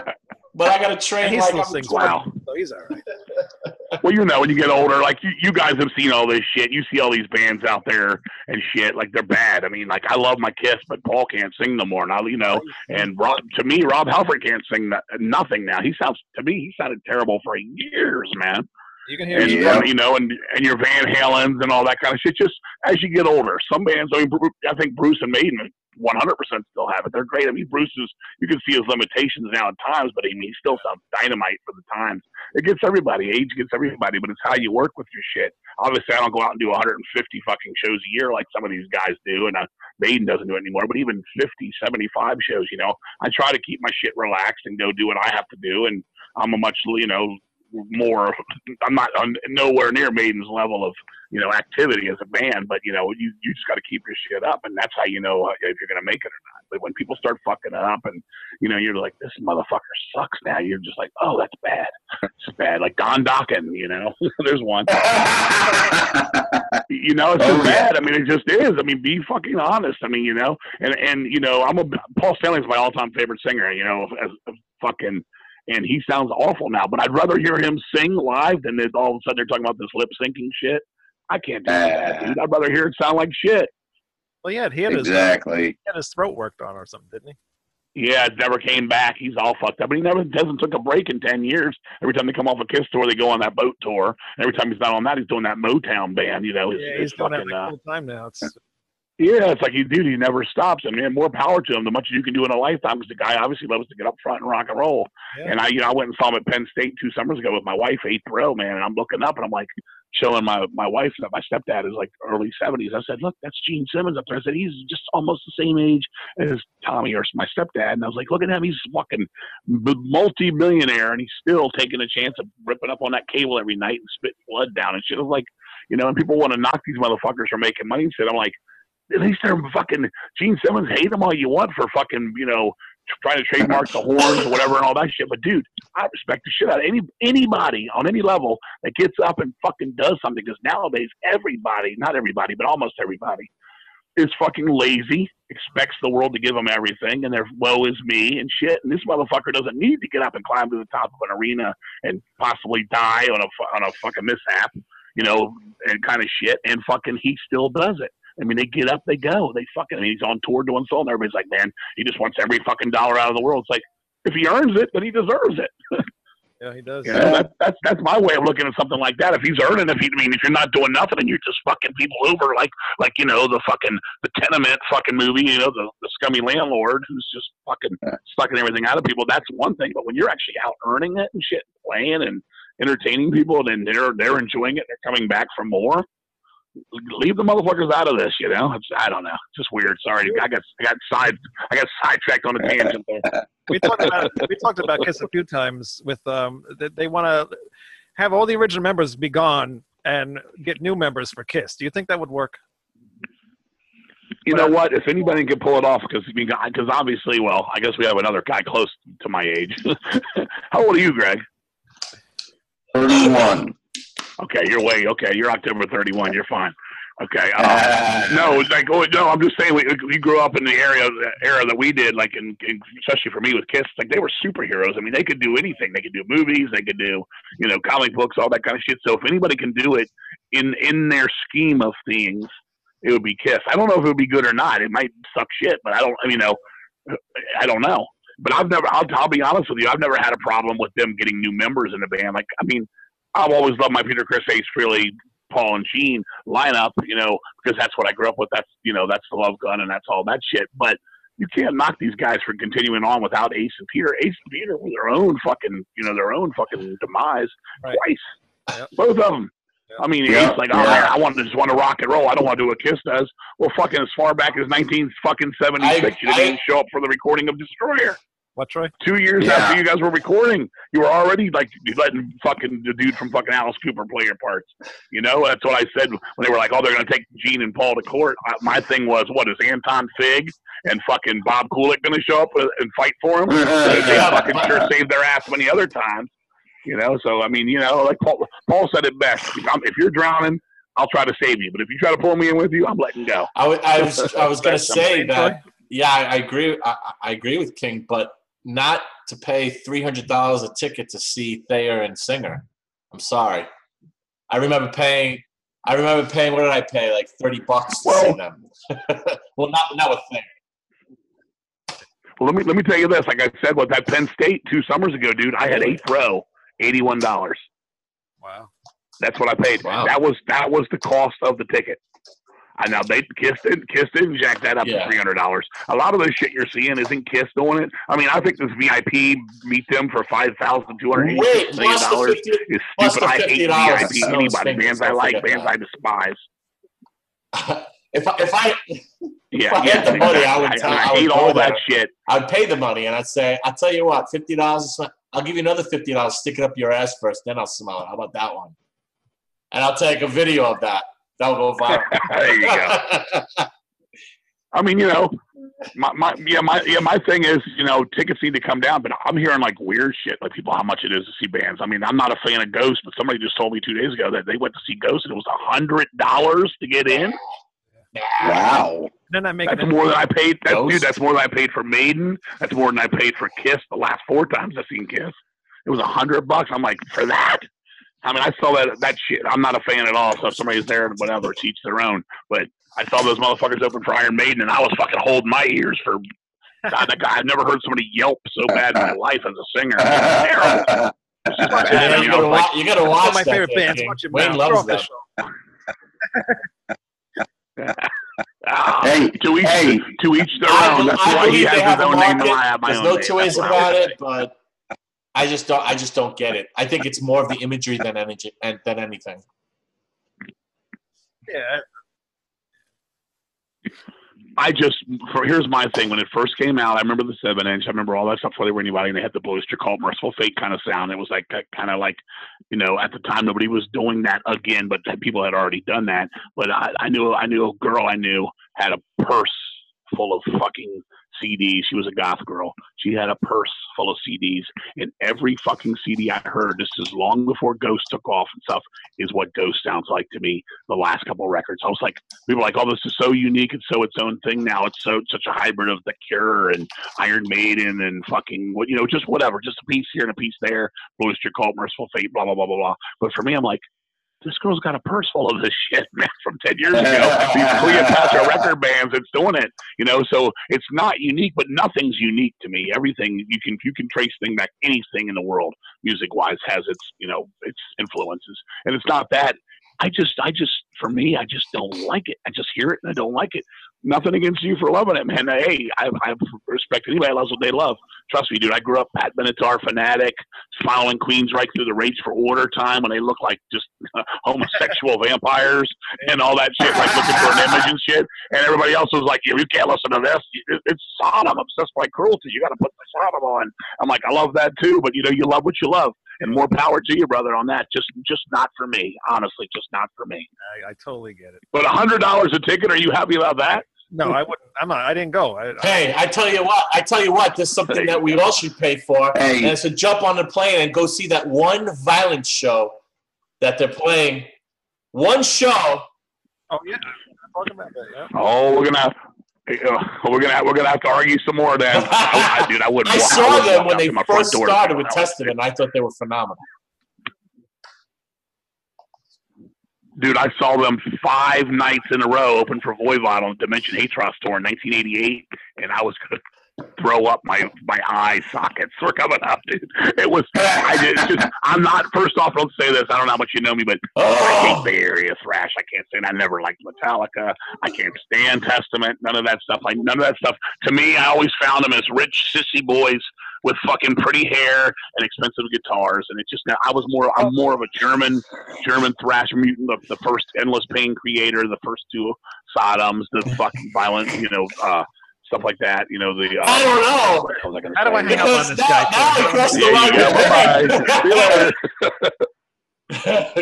but I got to train And he like still I'm sings 20. Wow. so he's all right. well, you know, when you get older, like you, you guys have seen all this shit. You see all these bands out there and shit, like they're bad. I mean, like I love my Kiss, but Paul can't sing no more. Now, you know, and Rob, to me, Rob Halford can't sing nothing now. He sounds to me, he sounded terrible for years, man. You can hear And it. Yeah. um, you know, and and your Van Halens and all that kind of shit. Just as you get older, some bands. I mean, I think Bruce and Maiden, 100 percent still have it. They're great. I mean, Bruce is. You can see his limitations now at times, but I mean, he still sounds dynamite for the times. It gets everybody. Age gets everybody, but it's how you work with your shit. Obviously, I don't go out and do 150 fucking shows a year like some of these guys do, and uh, Maiden doesn't do it anymore. But even 50, 75 shows, you know, I try to keep my shit relaxed and go do what I have to do, and I'm a much, you know, more. I'm not I'm nowhere near Maiden's level of you know activity as a band, but you know you you just got to keep your shit up, and that's how you know uh, if you're gonna make it or not. But when people start fucking it up, and you know you're like this motherfucker sucks now, you're just like oh that's bad, it's bad. Like Don Dokken, you know, there's one. You know, it's Oh, just yeah. bad. I mean, it just is. I mean, be fucking honest. I mean, you know, and and you know, I'm a Paul Stanley's my all-time favorite singer. You know, as as fucking, and he sounds awful now. But I'd rather hear him sing live than that all of a sudden they're talking about this lip syncing shit. I can't do that, Uh. dude. I'd rather hear it sound like shit. Well, yeah, he had his exactly. he had his throat worked on or something, didn't he? Yeah, it never came back. He's all fucked up. But he never doesn't took a break in ten years. Every time they come off a Kiss tour, they go on that boat tour. Every time he's not on that, he's doing that Motown band. You know, it's, yeah, it's he's doing that like uh, full time now. It's Yeah, it's like you dude, he never stops. I mean, more power to him. The much you can do in a lifetime, because the guy obviously loves to get up front and rock and roll. Yeah. And I, you know, I went and saw him at Penn State two summers ago with my wife, eighth row, man. And I'm looking up and I'm like showing my my wife that my stepdad is like early seventies. I said, look, that's Gene Simmons up there. I said he's just almost the same age as Tommy or my stepdad. And I was like, look at him, he's fucking multi millionaire, and he's still taking a chance of ripping up on that cable every night and spitting blood down and shit. I was like, you know, and people want to knock these motherfuckers for making money and shit. I'm like at least they're fucking Gene Simmons. Hate them all you want for fucking you know trying to trademark the horns or whatever and all that shit. But dude, I respect the shit out of any anybody on any level that gets up and fucking does something. Because nowadays, everybody, not everybody, but almost everybody, is fucking lazy. Expects the world to give them everything, and their woe is me and shit. And this motherfucker doesn't need to get up and climb to the top of an arena and possibly die on a on a fucking mishap, you know, and kind of shit. And fucking he still does it. I mean, they get up, they go, they fucking. I mean, he's on tour doing so, and everybody's like, man, he just wants every fucking dollar out of the world. It's like, if he earns it, then he deserves it. yeah, he does. You know, that, that's that's my way of looking at something like that. If he's earning, if he, I mean, if you're not doing nothing and you're just fucking people over, like like you know the fucking the tenement fucking movie, you know the the scummy landlord who's just fucking sucking everything out of people. That's one thing, but when you're actually out earning it and shit, playing and entertaining people, and they're they're enjoying it, they're coming back for more. Leave the motherfuckers out of this, you know. It's, I don't know, it's just weird. Sorry, I got I got side I got sidetracked on a tangent there. we talked about we talked about Kiss a few times with um that they want to have all the original members be gone and get new members for Kiss. Do you think that would work? You know what? If anybody can pull it off, because because obviously, well, I guess we have another guy close to my age. How old are you, Greg? Thirty-one. Okay, you're way okay. You're October 31. You're fine. Okay. Uh, Uh, no, like oh, no, I'm just saying we, we grew up in the area era that we did, like in, in especially for me with Kiss, like they were superheroes. I mean, they could do anything. They could do movies. They could do you know comic books, all that kind of shit. So if anybody can do it in in their scheme of things, it would be Kiss. I don't know if it would be good or not. It might suck shit, but I don't. I mean, you know, I don't know. But I've never. I'll, I'll be honest with you. I've never had a problem with them getting new members in the band. Like, I mean, I've always loved my Peter, Chris, Ace, Frehley, Paul, and Gene lineup. You know, because that's what I grew up with. That's you know, that's the love gun, and that's all that shit. But you can't knock these guys for continuing on without Ace and Peter. Ace and Peter were their own fucking, you know, their own fucking mm-hmm. demise Right. twice. Yep. Both of them. I mean, Yeah, Ace like, oh, yeah. man, I want to just want to rock and roll. I don't want to do what Kiss does. Well, fucking as far back as nineteen fucking seventy six, I- you didn't I- show up for the recording of Destroyer. What, Troy? Two years Yeah. after you guys were recording, you were already like letting fucking the dude from fucking Alice Cooper play your parts. You know, that's what I said when they were like, "Oh, they're gonna take Gene and Paul to court." I, my thing was, what is Anton Fig and fucking Bob Kulick gonna show up and fight for him? they fucking sure saved their ass many other times. You know, so I mean, you know, like Paul, Paul said it best: if, I'm, if you're drowning, I'll try to save you, but if you try to pull me in with you, I'm letting go. I wa- I was I was going to say that. Yeah, I, I agree. I, I agree with King, but not to pay three hundred dollars a ticket to see Thayer and Singer. I'm sorry. I remember paying. I remember paying. What did I pay? Like thirty bucks to Well- see them. well, not not with thing. Well, let me let me tell you this. Like I said, with that Penn State two summers ago, dude, I had eighth row, eighty one dollars. Wow. That's what I paid. Wow. That was that was the cost of the ticket. I know they Kiss didn't Kiss didn't jack that up Yeah. to three hundred dollars. A lot of this shit you're seeing isn't Kiss doing it. I mean, I think this VIP meet them for five thousand two hundred eighty Wait, six million plus the dollars is stupid. I hate $50 VIP. Anybody, bands I like, bands. I despise. If I, if I Yeah, I yeah, had the money, I would I, tell- I I would hate all that shit. I'd pay the money and I'd say, I'll tell you what, fifty dollars. I'll give you another fifty dollars. Stick it up your ass first, then I'll smell it. How about that one? And I'll take a video of that. That'll go viral. there you go. I mean, you know, my, my yeah my yeah my thing is you know tickets need to come down, but I'm hearing like weird shit like people how much it is to see bands. I mean, I'm not a fan of Ghost, but somebody just told me two days ago that they went to see Ghost and it was a hundred dollars to get in. Wow. Then I make making That's more than I paid. That's, dude, that's more than I paid for Maiden. That's more than I paid for Kiss the last four times I've seen Kiss. It was a hundred bucks. I'm like for that. I mean, I saw that that shit. I'm not a fan at all. So if somebody's there, whatever, it's each their own. But I saw those motherfuckers open for Iron Maiden, and I was fucking holding my ears for. God, that guy, I've never heard somebody yelp so bad in my life as a singer. Terrible. Like. Yeah, you, mean, gotta was like, you gotta watch of my favorite thing, bands. Watch it Wayne loves Throw that. off the show. Hey, to each, hey. to each their I, own. That's I why he has his have a own name. I have my There's no two ways That's what I about it, but I just don't. I just don't get it. I think it's more of the imagery than energy and than anything. Yeah. I just for here's my thing. When it first came out, I remember the seven inch. I remember all that stuff before they were anybody, and they had the Blister called Mercyful Fate kind of sound. It was like kind of like, you know, at the time nobody was doing that again, but people had already done that. But I, I knew I knew a girl I knew had a purse full of fucking CDs. She was a goth girl. She had a purse full of CDs, and every fucking CD I heard, this is long before Ghost took off and stuff, is what Ghost sounds like to me. The last couple records, I was like, people were like, "Oh, this is so unique. It's so its own thing now. It's so such a hybrid of The Cure and Iron Maiden and fucking what you know, just whatever, just a piece here and a piece there. Blue Oyster Cult, Mercyful Fate, blah blah blah blah blah." But for me, I'm like. This girl's got a purse full of this shit, man, from ten years ago. These Cleopatra record bands, it's doing it, you know. So it's not unique, but nothing's unique to me. Everything you can you can trace thing back anything in the world, music wise, has its you know its influences, and it's not that. I just I just for me, I just don't like it. I just hear it and I don't like it. Nothing against you for loving it, man. Hey, I, I respect anybody loves what they love. Trust me, dude. I grew up Pat Benatar fanatic, following Queensryche through the Rage for Order time when they look like just uh, homosexual vampires and all that shit, like looking for an image and shit. And everybody else was like, "You you can't listen to this. It- It's Sodom, obsessed by cruelty. You got to put the Sodom on." I'm like, I love that too, but you know, you love what you love, and more power to you, brother, on that. Just, just not for me. Honestly, just not for me. I, I totally get it. But a hundred dollars a ticket. Are you happy about that? No, I wouldn't. I'm not. I didn't go. I, I, Hey, I tell you what. I tell you what. There's something that we all should pay for, and Hey, it's to jump on the plane and go see that one violence show that they're playing. One show. oh yeah. I'm talking about that. Yeah. Oh, we're gonna. We're gonna we're gonna have to argue some more then. I, I, dude, I wouldn't. I saw wouldn't them when they to my front first started I with Testament. and I thought they were phenomenal. Dude, I saw them five nights in a row open for Voivod on Dimension Hatross tour in 1988, and I was gonna throw up. My my eye sockets were coming up, dude. It was. I just. I'm not. First off, let's say this. I don't know how much you know me, but I hate Oh, Bay Area thrash. I can't stand. I never liked Metallica. I can't stand Testament. None of that stuff. Like none of that stuff. To me, I always found them as rich sissy boys with fucking pretty hair and expensive guitars. And it's just now I was more. I'm more of a German German thrash mutant. The, the first Endless Pain Kreator. The first two Sodoms. The fucking violent. You know. uh Stuff like that, you know. The uh, I don't know. what was I gonna How do I hang up on this now, guy? now too? I crossed the Yeah, line. you go. Bye-bye. See you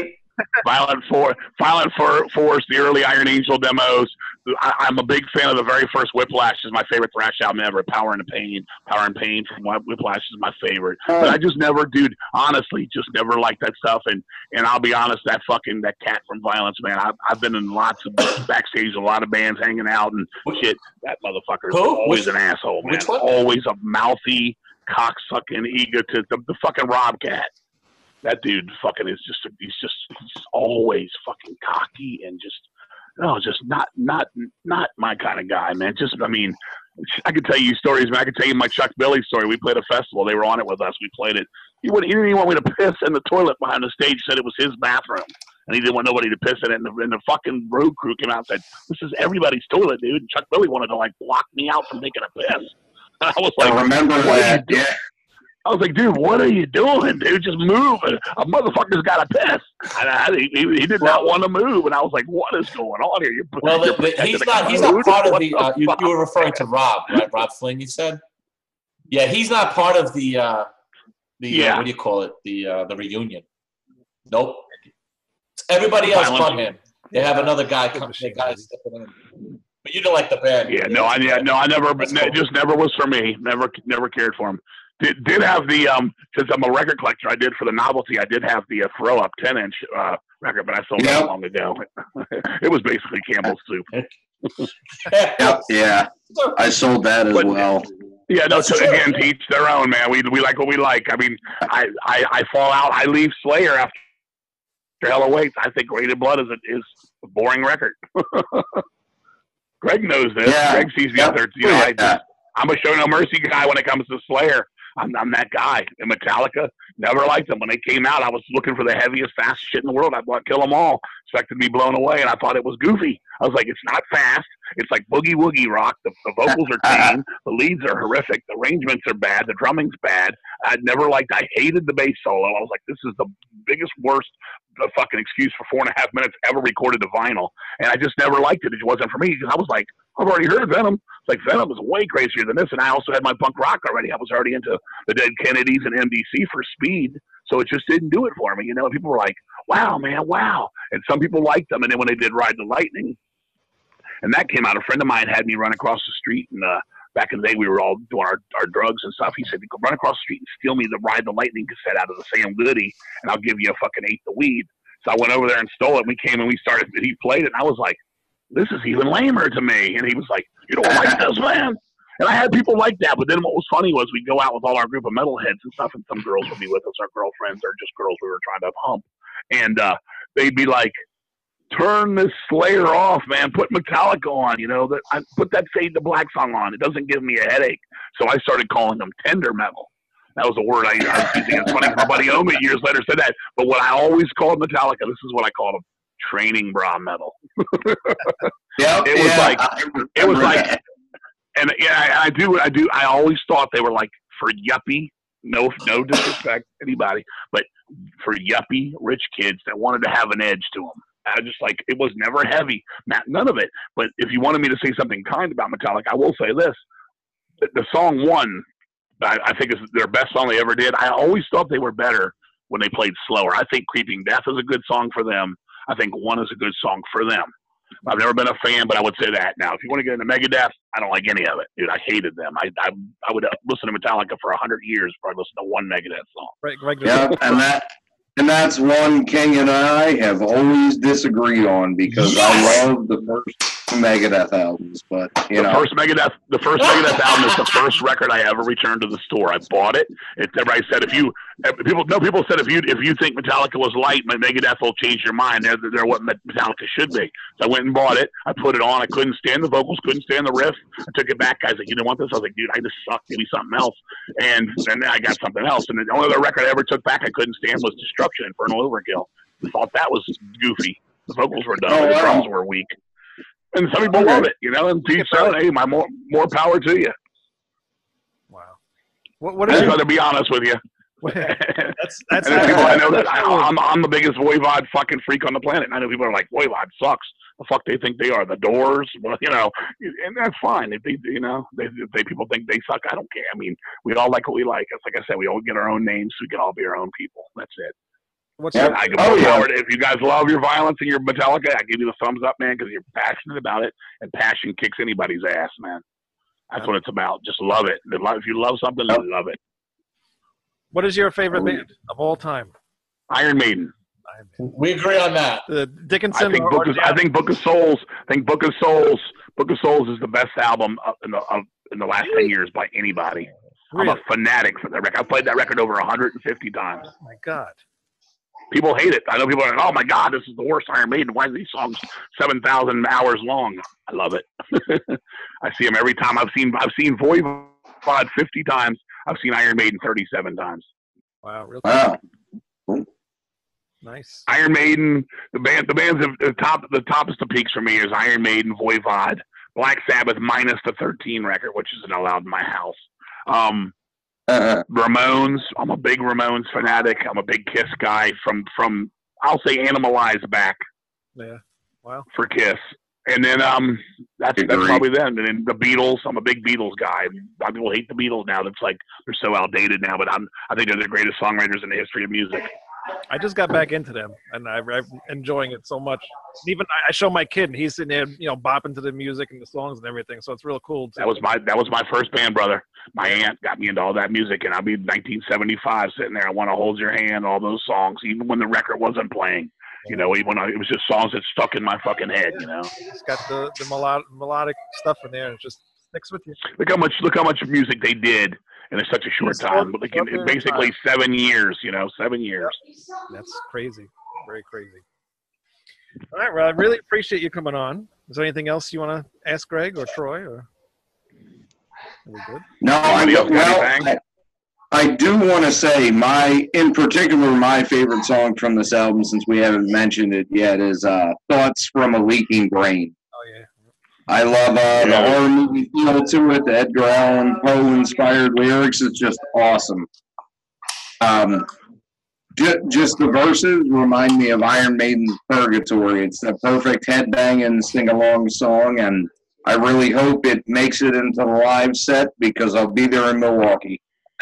later. with Violent For Violent For Force, the early Iron Angel demos. I, I'm a big fan of the very first Whiplash. Is my favorite thrash album ever. Power and Pain. Power and Pain from Whi- Whiplash is my favorite. But I just never, dude. Honestly, just never liked that stuff. And and I'll be honest, that fucking that cat from Violence, man. I've I've been in lots of backstage, a lot of bands hanging out and shit. That motherfucker is Who? always Which- an asshole, man. which one? Always a mouthy, cocksucking egotist. The, the fucking Rob Cat. That dude fucking is just he's just he's always fucking cocky and just no, just not not not my kind of guy, man. Just I mean, I could tell you stories, man. I could tell you my Chuck Billy story. We played a festival. They were on it with us. We played it. He wouldn't. He didn't even want me to piss in the toilet behind the stage. Said it was his bathroom, and he didn't want nobody to piss in it. And the, and the fucking road crew came out and said, "This is everybody's toilet, dude." And Chuck Billy wanted to like block me out from taking a piss. And I was like, I remember "What are you that. Yeah. I was like, dude, what are you doing, dude? Just move. A motherfucker's got to piss. And I, he, he did not want to move. And I was like, what is going on here? You're, Well, you're the, the, he's not. He's not part of What the. Uh, you, you were referring to Rob, right? Rob Flynn. You said. Yeah, he's not part of the. Uh, the uh, what do you call it? The uh, the reunion. Nope. Everybody else Violence. but him. They have another guy. Come, the guy stepping in. But you didn't like the band. Yeah, no, I yeah, no, I never, That's ne- cool. just never was for me. Never, never cared for him. Did did have the um since I'm a record collector, I did for the novelty. I did have the uh, throw up ten inch uh, record, but I sold Yep. that long ago. it was basically Campbell's soup. Yep, yeah. I sold that as But- well. Yeah, no. That's So true. again, to each their own, man. We we like what we like. I mean, I I, I fall out. I leave Slayer after Hell Awaits. I think Reign in Blood is a, is a boring record. Greg knows this. Yeah. Greg sees me out there. You know, I Yeah. just, I'm a show no mercy guy when it comes to Slayer. I'm, I'm that guy. And Metallica, never liked them. When they came out, I was looking for the heaviest, fastest shit in the world. I bought Kill 'Em All, expected to be blown away, and I thought it was goofy. I was like, it's not fast. It's like boogie woogie rock. The, the vocals are tame. The leads are horrific. The arrangements are bad. The drumming's bad. I'd never liked. I hated the bass solo. I was like, this is the biggest, worst uh, fucking excuse for four and a half minutes ever recorded to vinyl. And I just never liked it. It wasn't for me because I was like, I've already heard Venom. It's like Venom is way crazier than this, and I also had my punk rock already. I was already into the Dead Kennedys and MDC for speed, so it just didn't do it for me. You know, people were like, "Wow, man, wow," and some people liked them. And then when they did Ride the Lightning, and that came out, a friend of mine had me run across the street, and uh, back in the day we were all doing our, our drugs and stuff. He said, "Go run across the street and steal me the Ride the Lightning cassette out of the Sam Goody, and I'll give you a fucking eight the weed." So I went over there and stole it. We came and we started. He played it, and I was like, "This is even lamer to me." And he was like, "You don't like this, man?" And I had people like that, but then what was funny was we'd go out with all our group of metalheads and stuff, and some girls would be with us, our girlfriends, or just girls we were trying to hump, and uh, they'd be like, "Turn this Slayer off, man. Put Metallica on. You know that. I put that Fade to Black song on. It doesn't give me a headache." So I started calling them tender metal. That was a word I, I was using. It's funny. My buddy Omi years later said that. But what I always called Metallica, this is what I called them: training bra metal. yeah, It was yeah, like- it was like- that. and yeah, I, I do, I do. I always thought they were like for yuppie. No, no disrespect anybody, but for yuppie rich kids that wanted to have an edge to them. I just like it was never heavy, not, none of it. But if you wanted me to say something kind about Metallica, I will say this: the, the song "One," I, I think is their best song they ever did. I always thought they were better when they played slower. I think "Creeping Death" is a good song for them. I think "One" is a good song for them. I've never been a fan, but I would say that. Now, if you want to get into Megadeth, I don't like any of it, dude. I hated them. I I, I would uh, listen to Metallica for a hundred years before I listen to one Megadeth song. Greg, Greg Yep, and that and that's one King and I have always disagreed on because Yes! I love the first Megadeth albums, but you the know, first Megadeth, the first Megadeth album is the first record I ever returned to the store. I bought it. It everybody said if you eh, people no people said if you if you think Metallica was light, Megadeth will change your mind. They're they're what Metallica should be. So I went and bought it. I put it on. I couldn't stand the vocals, couldn't stand the riff. I took it back. Guys like, you didn't want this. I was like, dude, I just suck. Give me something else. And and then I got something else. And the only other record I ever took back I couldn't stand was Destruction, Infernal Overkill. I thought that was goofy. The vocals were dumb. Oh, the drums were weak. And some people Okay. love it, you know. And Pete Yeah, "Hey, my more more power to you." Wow. What, what I is just your, got to be honest with you. that's that's and people I know that I, Oh, I'm I'm the biggest Voivod fucking freak on the planet. And I know people are like, Voivod sucks. The fuck they think they are? The Doors, well, you know, and that's fine. If they, you know, they, if they people think they suck, I don't care. I mean, we all like what we like. It's like I said, we all get our own names. So we can all be our own people. That's it. What's Yeah. I give Oh, yeah. power If you guys love your violence and your Metallica, I give you the thumbs up, man, because you're passionate about it, and passion kicks anybody's ass, man. That's what it's about. Just love it. If you love something, Yep. love it. what is your favorite Oh, yeah. band of all time? Iron Maiden. We agree on that. The Dickinson I think Book of, I think Book of Souls. I think Book of Souls. Book of Souls is the best album in the of, in the last Really? ten years by anybody. I'm a fanatic for that record. I've played that record over 150 times. Oh my God. People hate it. I know people are like, "Oh my God, this is the worst Iron Maiden. Why are these songs seven thousand hours long?" I love it. I see them every time. I've seen I've seen Voivod fifty times. I've seen Iron Maiden thirty-seven times. Wow, real Wow. nice. Iron Maiden, the band, the bands of the top, the toppest of peaks for me is Iron Maiden, Voivod, Black Sabbath minus the thirteen record, which isn't allowed in my house. Um, Uh, Ramones. I'm a big Ramones fanatic. I'm a big Kiss guy from from I'll say Animalize back Yeah. Wow. for Kiss. And then um that's that's probably them. And then the Beatles, I'm a big Beatles guy. A lot of people hate the Beatles now. That's like they're so outdated now, but I'm I think they're the greatest songwriters in the history of music. I just got back into them, and I, I'm enjoying it so much. Even I- show my kid, and he's sitting there, you know, bopping to the music and the songs and everything. So it's real cool. That was my that was my first band, brother. My aunt got me into all that music, and I'll be 1975 sitting there. I want to hold your hand, all those songs, even when the record wasn't playing. You know, even when I, it was just songs that stuck in my fucking head. You know, it's got the the melodic, melodic stuff in there, and it just sticks with you. look how much look how much music they did in such a short Short- time. But like in, in period of basically seven years. You know, seven years. That's crazy, very crazy. All right, well, I really appreciate you coming on. Is there anything else you want to ask Greg or Troy? Or are we good? no, I, Anybody else got well. I, I do want to say my, in particular, my favorite song from this album, since we haven't mentioned it yet, is uh, "Thoughts from a Leaking Brain." I love uh, the Yeah. horror movie feel to it. The Edgar Allan Poe inspired lyrics. It's just awesome. Um, ju- just the verses remind me of Iron Maiden's Purgatory. It's the perfect headbanging sing along song, and I really hope it makes it into the live set because I'll be there in Milwaukee.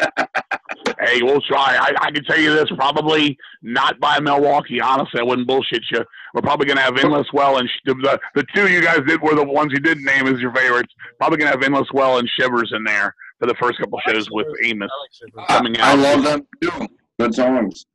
Hey, we'll try. I, I can tell you this: probably not by Milwaukee. Honestly, I wouldn't bullshit you. We're probably gonna have Endless Well and Sh- the the two you guys did were the ones you didn't name as your favorites. Probably gonna have Endless Well and Shivers in there for the first couple shows with Amos. I like Shivers. I, I love them too. Good songs.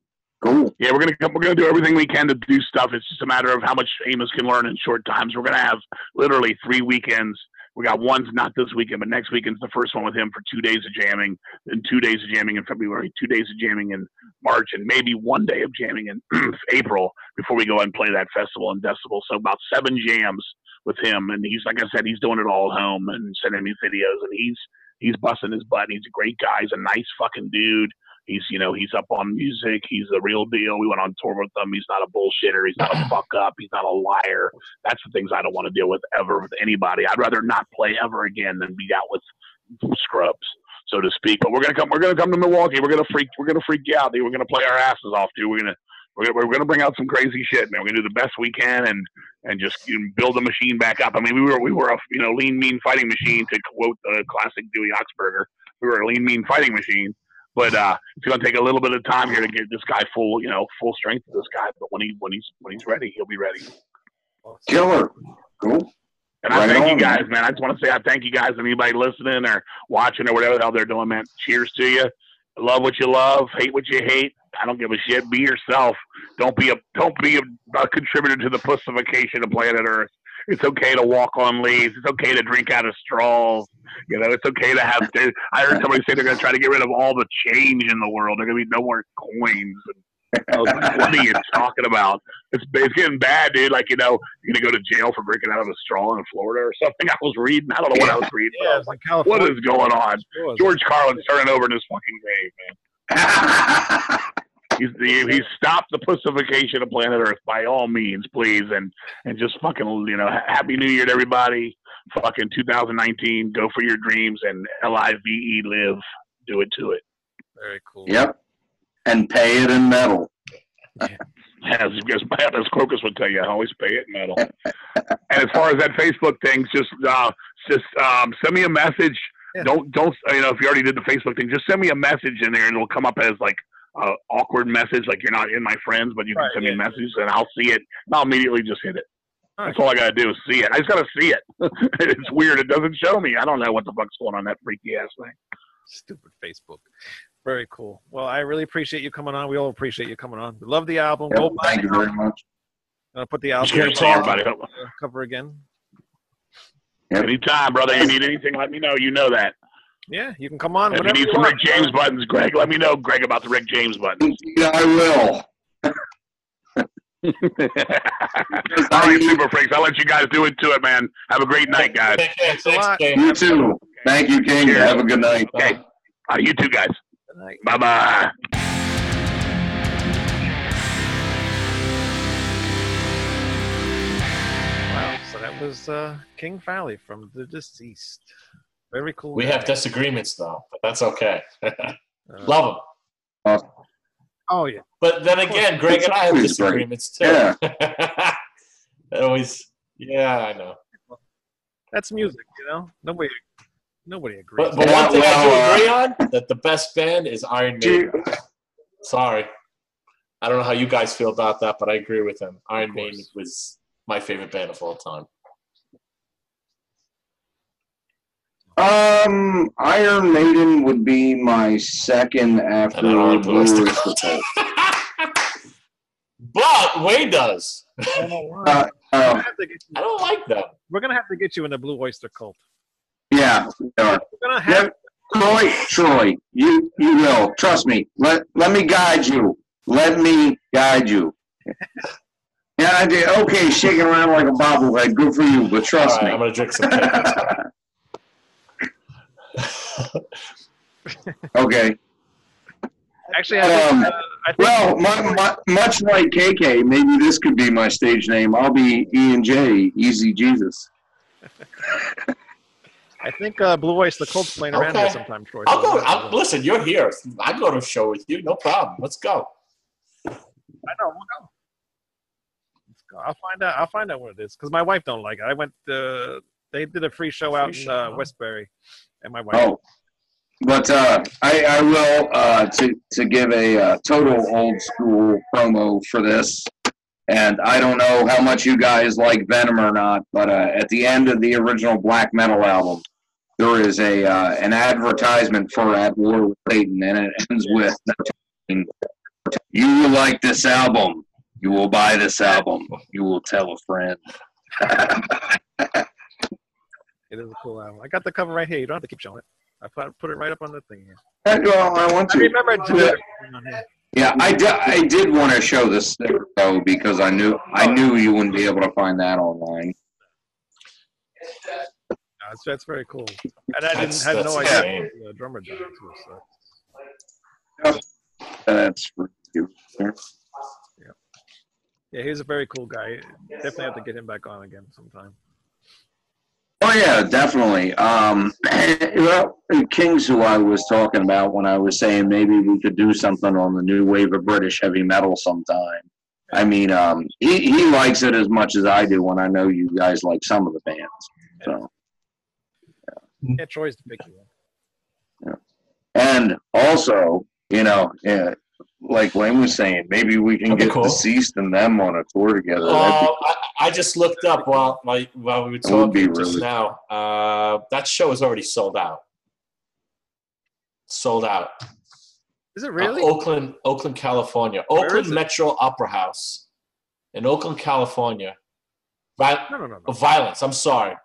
Cool. Yeah, we're gonna come, we're gonna do everything we can to do stuff. It's just a matter of how much Amos can learn in short times. We're gonna have literally three weekends. We got one's not this weekend, but next weekend's the first one with him for two days of jamming, and two days of jamming in February, two days of jamming in March, and maybe one day of jamming in April before we go and play that festival in Decibel. So about seven jams with him, and he's like I said, he's doing it all at home and sending me videos, and he's he's busting his butt. He's a great guy. He's a nice fucking dude. He's you know he's up on music. He's the real deal. We went on tour with him. He's not a bullshitter. He's not a fuck up. He's not a liar. That's the things I don't want to deal with ever with anybody. I'd rather not play ever again than be out with scrubs, so to speak. But we're gonna come. We're gonna come to Milwaukee. We're gonna freak. We're gonna freak you out. dude. We're gonna play our asses off, dude. We're gonna. We're gonna, we're gonna bring out some crazy shit, man. We're gonna do the best we can and and just you know, build the machine back up. I mean, we were we were a you know lean mean fighting machine to quote the classic Dewey Oxberger. We were a lean mean fighting machine, but uh, it's going to take a little bit of time here to get this guy full, you know, full strength of this guy. But when he when he's when he's ready, he'll be ready. Killer. Cool. And I Right thank you guys, man. I just want to say I thank you guys. And anybody listening or watching or whatever the hell they're doing, man. Cheers to you. Love what you love, hate what you hate. I don't give a shit. Be yourself. Don't be a don't be a, a contributor to the pussification of planet Earth. It's okay to walk on leaves. It's okay to drink out of straws. You know, it's okay to have. I heard somebody say they're going to try to get rid of all the change in the world. There's going to be no more coins. I was like, what are you talking about? It's, it's getting bad, dude. Like, you know, you're going to go to jail for drinking out of a straw in Florida or something. I was reading. I don't know what I was reading. but I Yeah, was like like, California. what is going on? George Carlin's turning over in his fucking grave, man. He's he, he's stopped the pussification of planet Earth by all means, please, and and just fucking you know, happy New Year to everybody. Fucking 2019, go for your dreams and L I V E live. Do it to it. Very cool. yep. And pay it in metal. As, as, as Krokus would tell you, I always pay it in metal. and as far as that Facebook thing, just uh, just um, send me a message. Yeah. Don't don't you know if you already did the Facebook thing, just send me a message in there, and it'll come up as like a awkward message, like you're not in my friends, but you can Right, send me a yeah. message, and I'll see it. And I'll immediately just hit it. All That's all I gotta do is see it. I just gotta see it. it's weird. It doesn't show me. I don't know what the fuck's going on that freaky ass thing. Stupid Facebook. Very cool. Well, I really appreciate you coming on. We all appreciate you coming on. We love the album. Yep, Go thank the you very album. much. Uh, put the album here to everybody. uh, cover again. Yep. Anytime, brother. You need anything, let me know. You know that. Yeah, you can come on If you need some. Rick James buttons, Greg, let me know, Greg, about the Rick James buttons. Yeah, I will. All right, Super Freaks. I'll let you guys do it to it, man. Have a great night, guys. Thanks a lot. You too. Thank you, King. Cheers. Have a good night. Okay. Uh, you too, guys. Good night. Bye bye. Wow. So that was uh, King Fowley from the deceased. Very cool. We guy. have disagreements though, but that's okay. Uh, Love them. Oh yeah. But then again, Greg and I have Always great. disagreements too. Yeah. That always, yeah, I know. That's music, you know. Nobody, nobody agrees. But, but Yeah, one thing well, I do uh, agree on that the best band is Iron Maiden. Gee, Sorry, I don't know how you guys feel about that, but I agree with him. Iron Maiden was my favorite band of all time. Um, Iron Maiden would be my second after And I don't want to put Blue Oyster Oyster Cult. but Wayne does. I don't. Uh, uh, gonna have to get you, I don't like them. we're gonna have to get you in the Blue Oyster Cult. yeah, we are. We're gonna have. Yeah, Troy, Troy, you you will trust me. Let let me guide you. Let me guide you. Yeah, I did. Okay, shaking around like a bobblehead. Good for you, but trust right, me. I'm gonna drink some. King. okay. Actually, I think, Um, uh, I think Well, mu- mu- much like KK, maybe this could be my stage name. I'll be E and J, Easy Jesus. I think uh, Blue the Cult's playing around here sometime, Troy. I'll go. I'll, listen, you're here. I go to a show with you. No problem. Let's go. I know. We'll go. Let's go. I'll find out. I'll find out what it is because my wife don't like it. I went. Uh, they did a free show out Free in uh. Westbury, and my wife. Oh, but uh, I, I will uh, to to give a uh, total old school promo for this. And I don't know how much you guys like Venom or not, but uh, at the end of the original black metal album, there is a uh, an advertisement for At War with Satan, and it ends with, "You will like this album. You will buy this album. You will tell a friend." It is a cool album. I got the cover right here. You don't have to keep showing it. I put, put it right up on the thing here. well, I want I to. remember to do Yeah. it. Yeah, I did. I did want to show this sticker though because I knew I knew you wouldn't be able to find that online. Uh, that's, that's very cool. And I didn't That's- have no that's idea insane. the drummer died too. So. That's for you. sir. Yeah, he's a very cool guy. Definitely have to get him back on again sometime. Oh yeah, definitely. Um, well, King's who I was talking about when I was saying maybe we could do something on the new wave of British heavy metal sometime. I mean, um, he he likes it as much as I do when I know you guys like some of the bands. So. Yeah, Troy's the big one. Yeah. And also, you know, yeah, like Wayne was saying, maybe we can That'd get cool. deceased and them on a tour together. Uh, I, I just looked up while while, while we were That be talking just really- now. Uh, that show is already sold out. Sold out. Is it Uh, really? Oakland, Oakland, California. Where Oakland? Metro Opera House in Oakland, California. Vi- no, no, no, no. violence. I'm sorry. I'm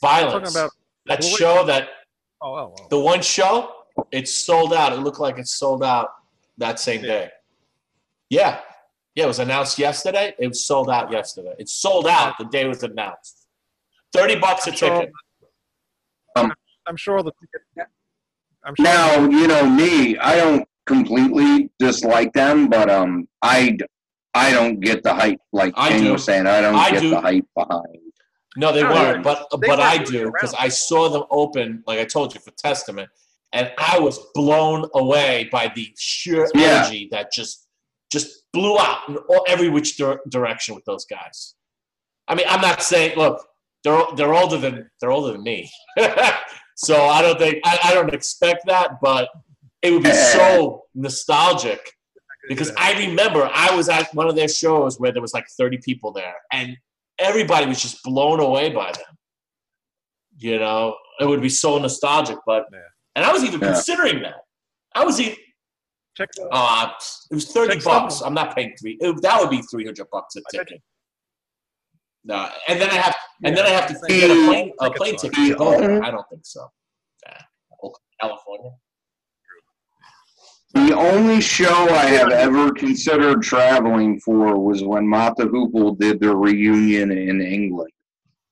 Violence. about. that Well, wait. show that Oh, oh, oh. the one show it's sold out. It looked like it sold out that same day. Yeah. Yeah, it was announced yesterday. It was sold out yesterday. It sold out the day it was announced. 30 bucks a I'm sure- ticket. I'm sure the ticket. I'm sure. Now, you know me, I don't completely dislike them, but um, I I don't get the hype like I King do. was saying. I don't I get do. the hype behind. No, they No, weren't, they- but they but I weren't do around. because I saw them open, like I told you, for Testament, and I was blown away by the sheer Yeah. energy that just just blew out in all, every which dir- direction with those guys. I mean, I'm not saying, look, they're they're older than they're older than me, so I don't think I, I don't expect that, but it would be so nostalgic because I remember I was at one of their shows where there was like 30 people there, and everybody was just blown away by them. You know, it would be so nostalgic, but Yeah. and I was even Yeah. considering that. I was even check. uh, it was 30 Check bucks. some- I'm not paying three. It, that would be 300 bucks a ticket. No, and then I have and then I have to Yeah, get a plane a plane ticket to go there. I don't think so. Yeah. California. The only show I have ever considered traveling for was when Mott the Hoople did their reunion in England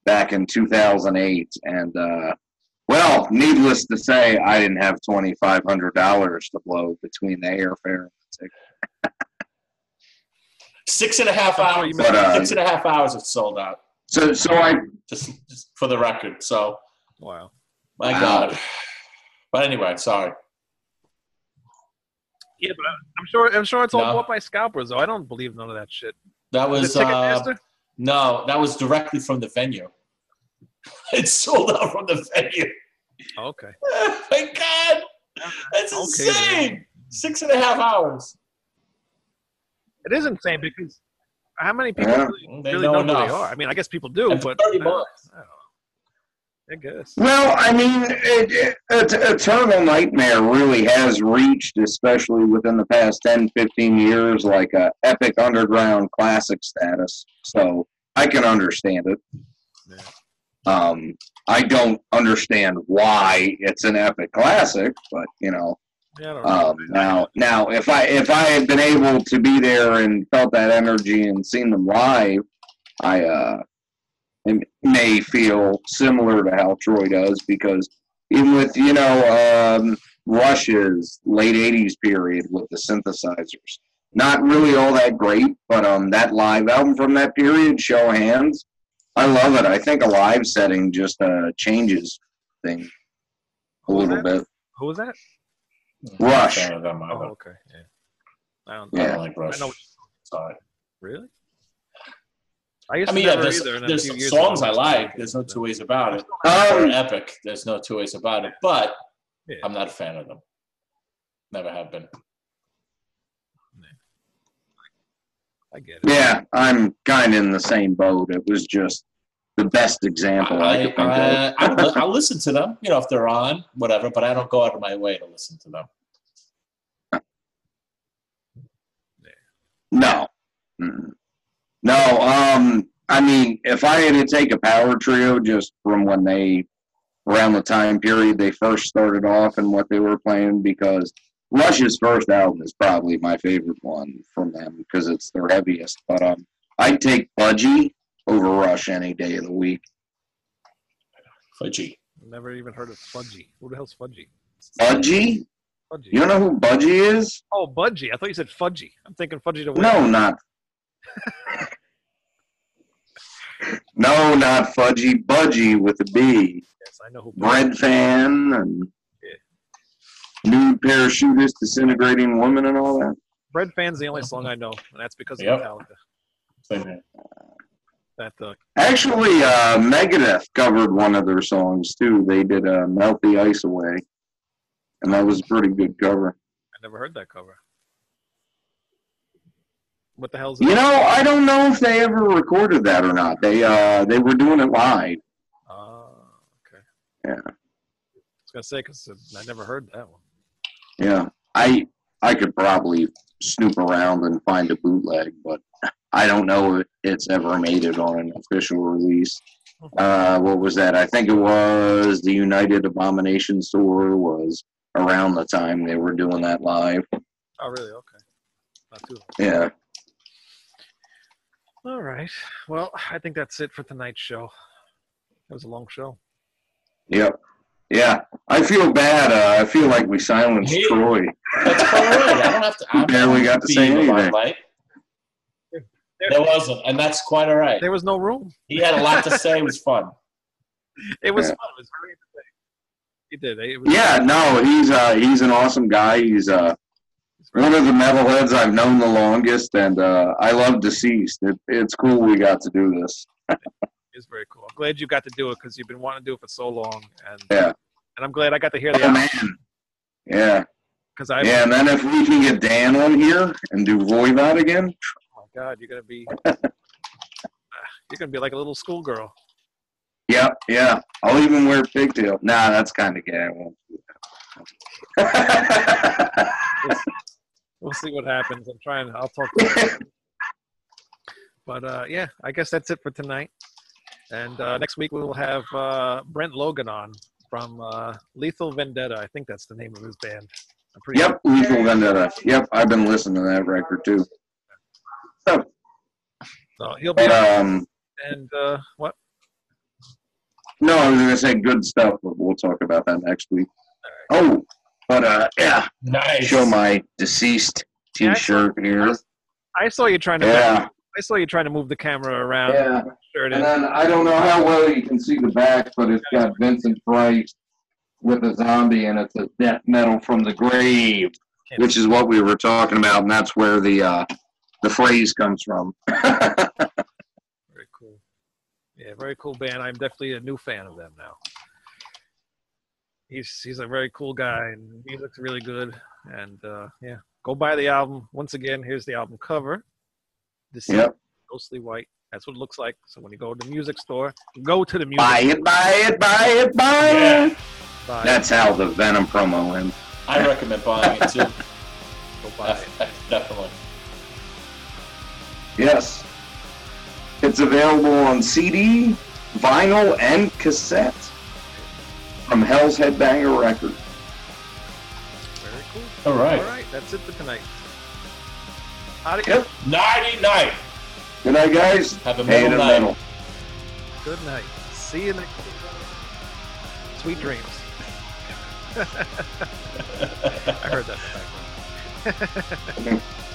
back in 2008. And, uh, well, needless to say, I didn't have $2,500 to blow between the airfare and the ticket. Six and a half hours. you But, uh, Six and a half hours. It's sold out. So, so I, Just, just for the record. So, Wow. my Wow. God. But anyway, sorry. Yeah, but I'm sure I'm sure it's all No. bought by scalpers, though. I don't believe none of that shit. That Was was uh, no, that was directly from the venue. It's sold out from the venue. Oh, okay. Oh my God, that's Okay, insane. Six and a half hours. It is insane because how many people Yeah. really, They really know know, who they are? I mean, I guess people do, And but 30 I, bucks. I don't know. I guess. well, I mean, it, it, it, Eternal Nightmare really has reached, especially within the past 10, 15 years, like a epic underground classic status. So I can understand it. Yeah. Um, I don't understand why it's an epic classic, but you know, Yeah, um, now, now if I if I had been able to be there and felt that energy and seen them live, I uh, may feel similar to how Troy does because even with you know um, Rush's late '80s period with the synthesizers, not really all that great, but um, that live album from that period, Show of Hands, I love it. I think a live setting just uh, changes things a Who little bit. Who was that? Rush. Fan of them Oh, okay. Yeah. I don't, I don't like Rush. I know. Sorry. Really? I used I mean, yeah, there's, either. and then a there's some songs I like. it. There's no two ways about it. Um, epic. There's no two ways about it. But Yeah. I'm not a fan of them. Never have been. I get it. Yeah, I'm kind of in the same boat. It was just the best example I, I, could think I. I, I'll listen to them, you know, if they're on, whatever. But I don't go out of my way to listen to them. No. No, um, I mean, if I had to take a power trio just from when they, around the time period they first started off and what they were playing, because Rush's first album is probably my favorite one from them because it's their heaviest. But um, I'd take Budgie over Rush any day of the week. Fudgy. Never even heard of Fudgy. Who the hell's Fudgy? Budgie? Fudgy. You don't know who Budgie is? Oh, Budgie. I thought you said Fudgy. I'm thinking Fudgy the No, not. no, not Fudgy. Budgie with a B. Yes, I know who. Bread fan and nude parachutist, disintegrating woman, and all that. Breadfan's the only song I know, and that's because of Yep. Metallica. Same here. That uh, Actually, uh, Megadeth covered one of their songs too. They did uh, "Melt the Ice Away," and that was a pretty good cover. I never heard that cover. What the hell's it? You know, I don't know if they ever recorded that or not. They uh, they were doing it live. Ah, okay. Yeah. I was gonna say because I never heard that one. Yeah, I I could probably snoop around and find a bootleg, but I don't know if it's ever made it on an official release. Uh, what was that? I think it was the United Abomination tour was around the time they were doing that live. Oh, really? Okay. Yeah. All right. Well, I think that's it for tonight's show. It was a long show. Yep. Yeah. I feel bad. Uh, I feel like we silenced Hey. Troy. That's all right. I don't have to. I'm Barely got to being say the anything. limelight. There wasn't, and that's quite all right. There was no room. He had a lot to say. It was fun. It was Yeah. fun. It was very entertaining. He did. It was, Yeah. No, he's uh, he's an awesome guy. He's uh, one of the metalheads I've known the longest, and uh, I love Deceased. It, it's cool we got to do this. It's very cool. I'm glad you got to do it because you've been wanting to do it for so long, and Yeah. and I'm glad I got to hear the album man. Yeah. because I. Yeah, and then if we can get Dan on here and do Voivod again, Oh my God, you're gonna be. You're gonna be like a little schoolgirl. yeah, yeah. I'll even wear a pigtail. Nah, that's kind of gay. I won't do that. We'll see what happens. I'm trying. I'll talk. To her. But uh, yeah, I guess that's it for tonight. And uh, next week we will have uh, Brent Logan on from uh, Lethal Vendetta. I think that's the name of his band. I'm pretty Yep, Lethal Vendetta. Yep, I've been listening to that record too. So he'll be um, and uh, what? no, I was gonna say good stuff, but we'll talk about that next week. Oh, but uh, yeah, Nice. show my deceased T-shirt here. I saw you trying to. Yeah, I saw you trying to move the camera around. yeah. Shirt And then I don't know how well you can see the back, but it's got Vincent Price with a zombie, and it's a death metal from the grave, which is what we were talking about, and that's where the uh, the phrase comes from. Very cool. Yeah, very cool band. I'm definitely a new fan of them now. He's he's a very cool guy, and he looks really good. And uh, yeah, go buy the album. Once again, here's the album cover. This is Yep. ghostly white. That's what it looks like. So when you go to the music store, go to the music. buy it, buy it, buy it, buy Yeah. it. buy it, That's how the Venom promo ends. I recommend buying it too. go buy it. Definitely. Yes. It's available on CD, vinyl, and cassette from Hell's Headbanger Records. Very cool. All right. All right, that's it for tonight. Adios. Yep. Nighty night. Good night, guys. Have a Pain middle and night. metal. Good night. See you next week. Sweet dreams. I heard that in the background.